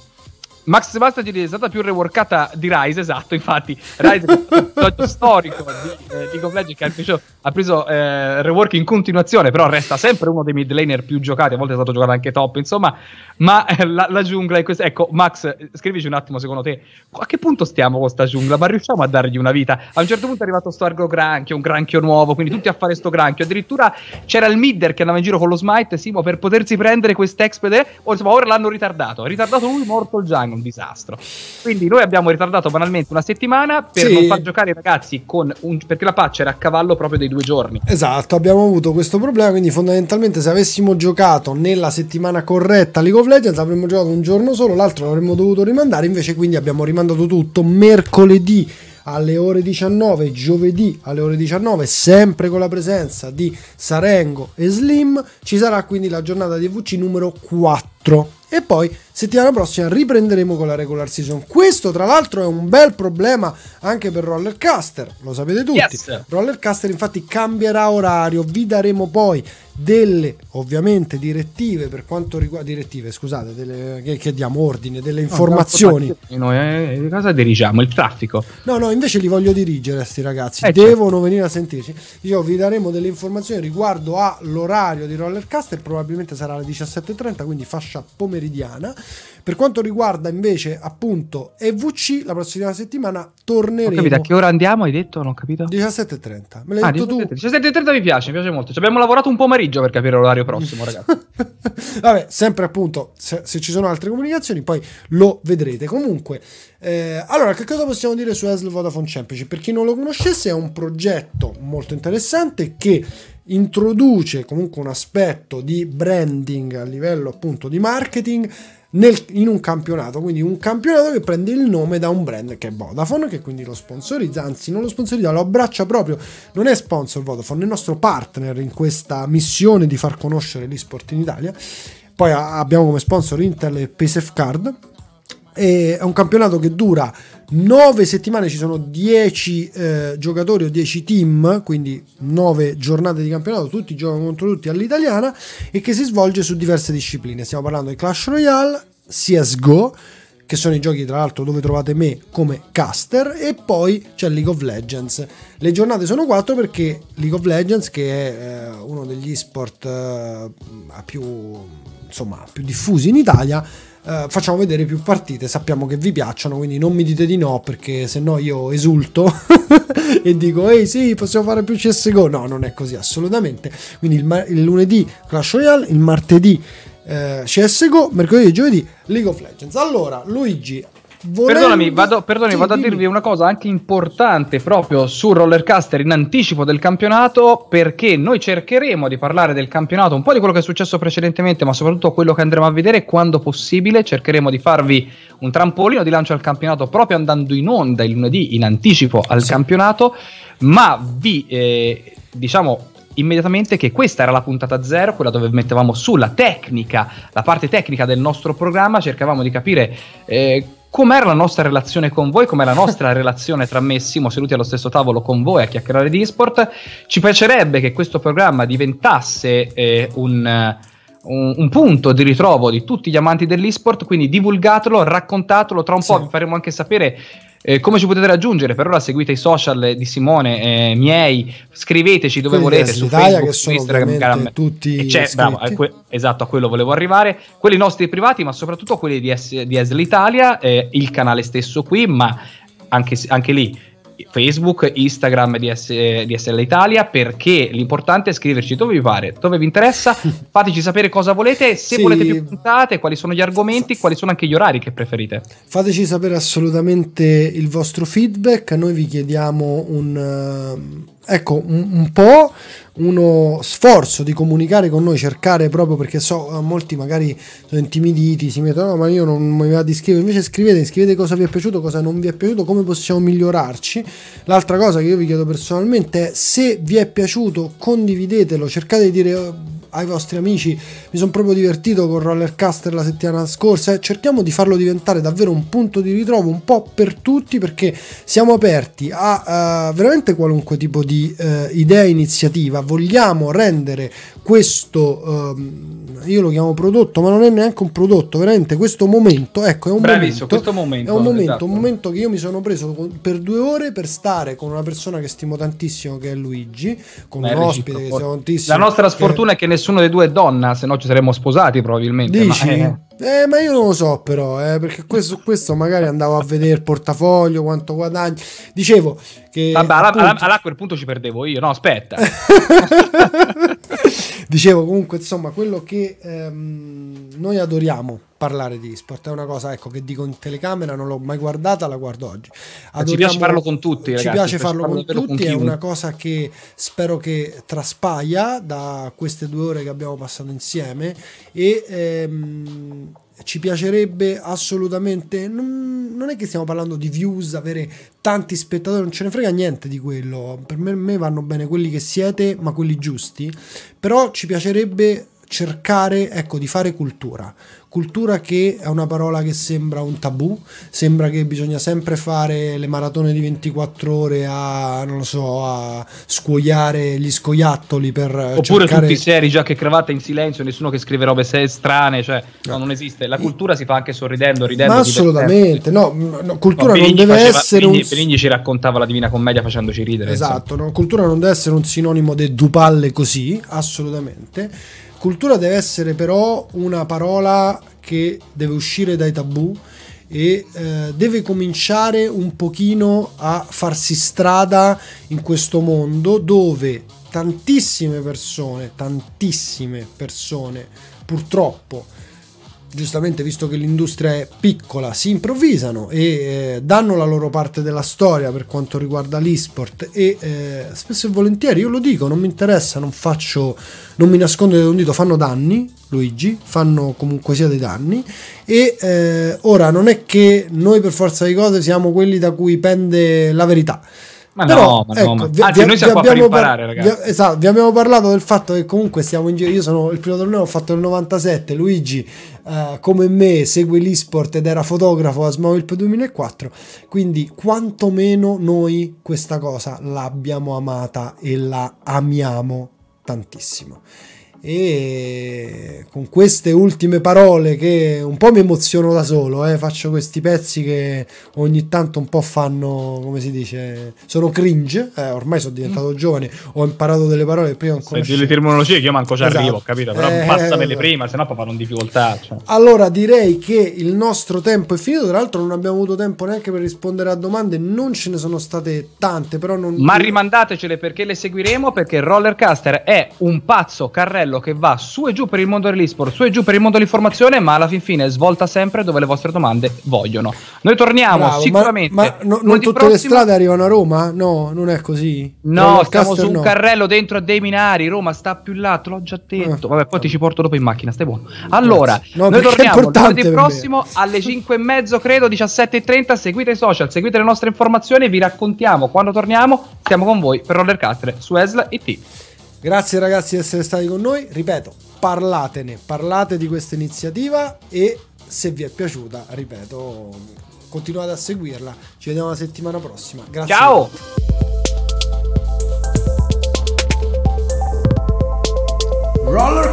Max Sebastian è stata più reworkata di Rise, esatto, infatti Rise è un personaggio *laughs* storico di eh, League of Legends che ha preso, ha preso eh, rework in continuazione, però resta sempre uno dei mid laner più giocati, a volte è stato giocato anche top, insomma, ma eh, la, la, giungla è questa. Ecco, Max, scrivici un attimo secondo te, a che punto stiamo con questa giungla? Ma riusciamo a dargli una vita? A un certo punto è arrivato sto argo granchio, un granchio nuovo, quindi tutti a fare sto granchio, addirittura c'era il midder che andava in giro con lo smite, Simo, per potersi prendere quest'expede, o insomma ora l'hanno ritardato, ha ritardato lui, morto il jungle un disastro. Quindi noi abbiamo ritardato banalmente una settimana per sì. non far giocare i ragazzi con un, perché la patch era a cavallo proprio dei due giorni. Esatto, abbiamo avuto questo problema, quindi fondamentalmente se avessimo giocato nella settimana corretta League of Legends avremmo giocato un giorno solo, l'altro l'avremmo dovuto rimandare, invece quindi abbiamo rimandato tutto mercoledì alle ore 19, giovedì alle ore 19, sempre con la presenza di Sarengo e Slim, ci sarà quindi la giornata di VC numero 4 e poi settimana prossima riprenderemo con la regular season. Questo tra l'altro è un bel problema anche per Rollercaster, lo sapete tutti. Yes. Rollercaster infatti cambierà orario, vi daremo poi delle ovviamente direttive per quanto riguarda direttive scusate delle, che, che diamo ordine delle informazioni no, noi eh, cosa dirigiamo il traffico no no invece li voglio dirigere a sti ragazzi eh, certo. devono certo. venire a sentirci Dicevo, vi daremo delle informazioni riguardo all'orario di Rollercaster probabilmente sarà alle 17.30 quindi fascia pomeridiana per quanto riguarda invece appunto EVC, la prossima settimana torneremo. Ho capito, a che ora andiamo? Hai detto? Non ho capito. 17.30. Me l'hai ah, detto 17, tu? 17.30 mi piace, mi piace molto. Ci abbiamo lavorato un pomeriggio per capire l'orario prossimo, ragazzi. *laughs* Vabbè, sempre appunto, se, se, ci sono altre comunicazioni poi lo vedrete. Comunque, eh, allora, che cosa possiamo dire su Esl Vodafone Championship? Per chi non lo conoscesse, è un progetto molto interessante che introduce comunque un aspetto di branding a livello appunto di marketing nel, in un campionato, quindi un campionato che prende il nome da un brand che è Vodafone, che quindi lo sponsorizza, anzi non lo sponsorizza, lo abbraccia proprio, non è sponsor Vodafone, è il nostro partner in questa missione di far conoscere l'esport in Italia. Poi abbiamo come sponsor Intel e PaySafe Card. È un campionato che dura 9 settimane, ci sono 10 eh, giocatori o 10 team, quindi 9 giornate di campionato, tutti giocano contro tutti all'italiana e che si svolge su diverse discipline. Stiamo parlando di Clash Royale, CSGO, che sono i giochi tra l'altro dove trovate me come caster e poi c'è League of Legends. Le giornate sono 4 perché League of Legends che è eh, uno degli sport eh, più, insomma, più diffusi in Italia Uh, facciamo vedere più partite, sappiamo che vi piacciono, quindi non mi dite di no perché se no io esulto *laughs* e dico ehi sì, possiamo fare più CSGO. No, non è così assolutamente. Quindi il, ma- il lunedì Clash Royale, il martedì eh, CSGO, mercoledì e giovedì League of Legends. Allora, Luigi, Volendo... Perdonami, vado, perdonami, vado a dirvi una cosa anche importante proprio su Rollercaster in anticipo del campionato perché noi cercheremo di parlare del campionato, un po' di quello che è successo precedentemente, ma soprattutto quello che andremo a vedere quando possibile. Cercheremo di farvi un trampolino di lancio al campionato proprio andando in onda il lunedì in anticipo al sì. campionato, ma vi eh, diciamo immediatamente che questa era la puntata zero, quella dove mettevamo sulla tecnica, la parte tecnica del nostro programma, cercavamo di capire eh, com'era la nostra relazione con voi, com'è la nostra *laughs* relazione tra me e Simo seduti allo stesso tavolo con voi a chiacchierare di esport. Ci piacerebbe che questo programma diventasse eh, un, un, un, punto di ritrovo di tutti gli amanti dell'esport, quindi divulgatelo, raccontatelo, tra un sì. po' vi faremo anche sapere eh, come ci potete raggiungere? Per ora seguite i social di Simone, eh, miei, scriveteci dove Quelli volete su Facebook, su Instagram, tutti cioè, bravo, a que- esatto, a quello volevo arrivare. Quelli nostri privati, ma soprattutto quelli di, S- di Esl Italia, eh, il canale stesso qui, ma anche, anche lì Facebook, Instagram di, S- di SL Italia perché l'importante è scriverci dove vi pare, dove vi interessa, *laughs* fateci sapere cosa volete, se sì. volete più puntate, quali sono gli argomenti, quali sono anche gli orari che preferite. Fateci sapere assolutamente il vostro feedback, noi vi chiediamo un... Uh, ecco, un, un po' uno sforzo di comunicare con noi, cercare proprio perché so, eh, molti magari sono intimiditi, si mettono, no, ma io non mi va di scrivere, invece scrivete, scrivete cosa vi è piaciuto, cosa non vi è piaciuto, come possiamo migliorarci. L'altra cosa che io vi chiedo personalmente è se vi è piaciuto, condividetelo, cercate di dire ai vostri amici. Mi sono proprio divertito con Rollercaster la settimana scorsa. Eh, cerchiamo di farlo diventare davvero un punto di ritrovo un po' per tutti perché siamo aperti a uh, veramente qualunque tipo di uh, idea iniziativa. Vogliamo rendere questo, uh, io lo chiamo prodotto, ma non è neanche un prodotto, veramente questo momento, ecco, è un Bravissimo, momento, momento, è un momento, esatto. un momento che io mi sono preso per due ore per stare con una persona che stimo tantissimo che è Luigi, con Beh, un ospite che stimo tantissimo. La nostra sfortuna che... è che nessuno dei due è donna, se no ci saremmo sposati probabilmente. Dici? Ma, eh. Eh, ma io non lo so però, eh, perché questo, questo magari andavo a vedere il portafoglio, quanto guadagni. Dicevo che... Vabbè, appunto... alla, alla, a quel punto ci perdevo io, no aspetta. *laughs* Dicevo comunque, insomma, quello che ehm, noi adoriamo parlare di sport. È una cosa ecco, che dico in telecamera, non l'ho mai guardata, la guardo oggi. Adoriamo, ci piace farlo con tutti, ragazzi, ci piace farlo con tutti, con è una cosa che spero che traspaia da queste due ore che abbiamo passato insieme e ehm, ci piacerebbe assolutamente non, non, è che stiamo parlando di views avere tanti spettatori non ce ne frega niente di quello. Per me, me vanno bene quelli che siete ma quelli giusti. Però ci piacerebbe cercare ecco di fare cultura cultura che è una parola che sembra un tabù, sembra che bisogna sempre fare le maratone di 24 ore a, non lo so, a scuoiare gli scoiattoli per Oppure cercare... tutti seri, già che cravatta in silenzio, nessuno che scrive robe strane, cioè no, non esiste. La cultura si fa anche sorridendo, ridendo. Ma assolutamente, no, no, cultura no, non deve faceva, essere... Benigni, un... Benigni ci raccontava la Divina Commedia facendoci ridere. Esatto, no, cultura non deve essere un sinonimo de dupalle così, assolutamente Cultura deve essere però una parola che deve uscire dai tabù e eh, deve cominciare un pochino a farsi strada in questo mondo dove tantissime persone, tantissime persone purtroppo giustamente visto che l'industria è piccola, si improvvisano e eh, danno la loro parte della storia per quanto riguarda l'esport e eh, spesso e volentieri io lo dico, non mi interessa, non faccio, non mi nascondo dietro un dito, fanno danni, Luigi, fanno comunque sia dei danni e eh, ora non è che noi per forza di cose siamo quelli da cui pende la verità ma Però, no, ma ecco, no, ma... Anzi, vi, noi siamo qua per imparare, par- ragazzi. Vi, esatto, vi abbiamo parlato del fatto che comunque stiamo in giro. Io sono il primo torneo, ho fatto il 97. Luigi, uh, come me, segue l'esport ed era fotografo a Smallville 2004. Quindi, quantomeno noi questa cosa l'abbiamo amata e la amiamo tantissimo e con queste ultime parole che un po' mi emoziono da solo, eh, faccio questi pezzi che ogni tanto un po' fanno, come si dice, sono cringe, eh, ormai sono diventato mm. giovane, ho imparato delle parole che prima non conoscevo. le terminologie che io manco ci esatto. arrivo, capito, però eh, passamele eh, prima, sennò poi fanno in difficoltà. Cioè. Allora direi che il nostro tempo è finito, tra l'altro non abbiamo avuto tempo neanche per rispondere a domande, non ce ne sono state tante, però non... Ma rimandatecele perché le seguiremo, perché Rollercaster è un pazzo carrello cartello che va su e giù per il mondo dell'esport, su e giù per il mondo dell'informazione, ma alla fin fine svolta sempre dove le vostre domande vogliono. Noi torniamo Bravo, sicuramente. Ma, ma no, non tutte prossimo... le strade arrivano a Roma? No, non è così. No, stiamo su un no. carrello dentro a dei minari. Roma sta più là, te l'ho già detto. Eh. Vabbè, poi ti ci porto dopo in macchina, stai buono. Allora, no, noi torniamo lunedì prossimo alle 5 e mezzo, credo, 17.30. Seguite i social, seguite le nostre informazioni, vi raccontiamo quando torniamo. Siamo con voi per Rollercaster su ESL IT. Grazie ragazzi di essere stati con noi. Ripeto, parlatene, parlate di questa iniziativa e se vi è piaciuta, ripeto, continuate a seguirla. Ci vediamo la settimana prossima. Grazie. Ciao! Roller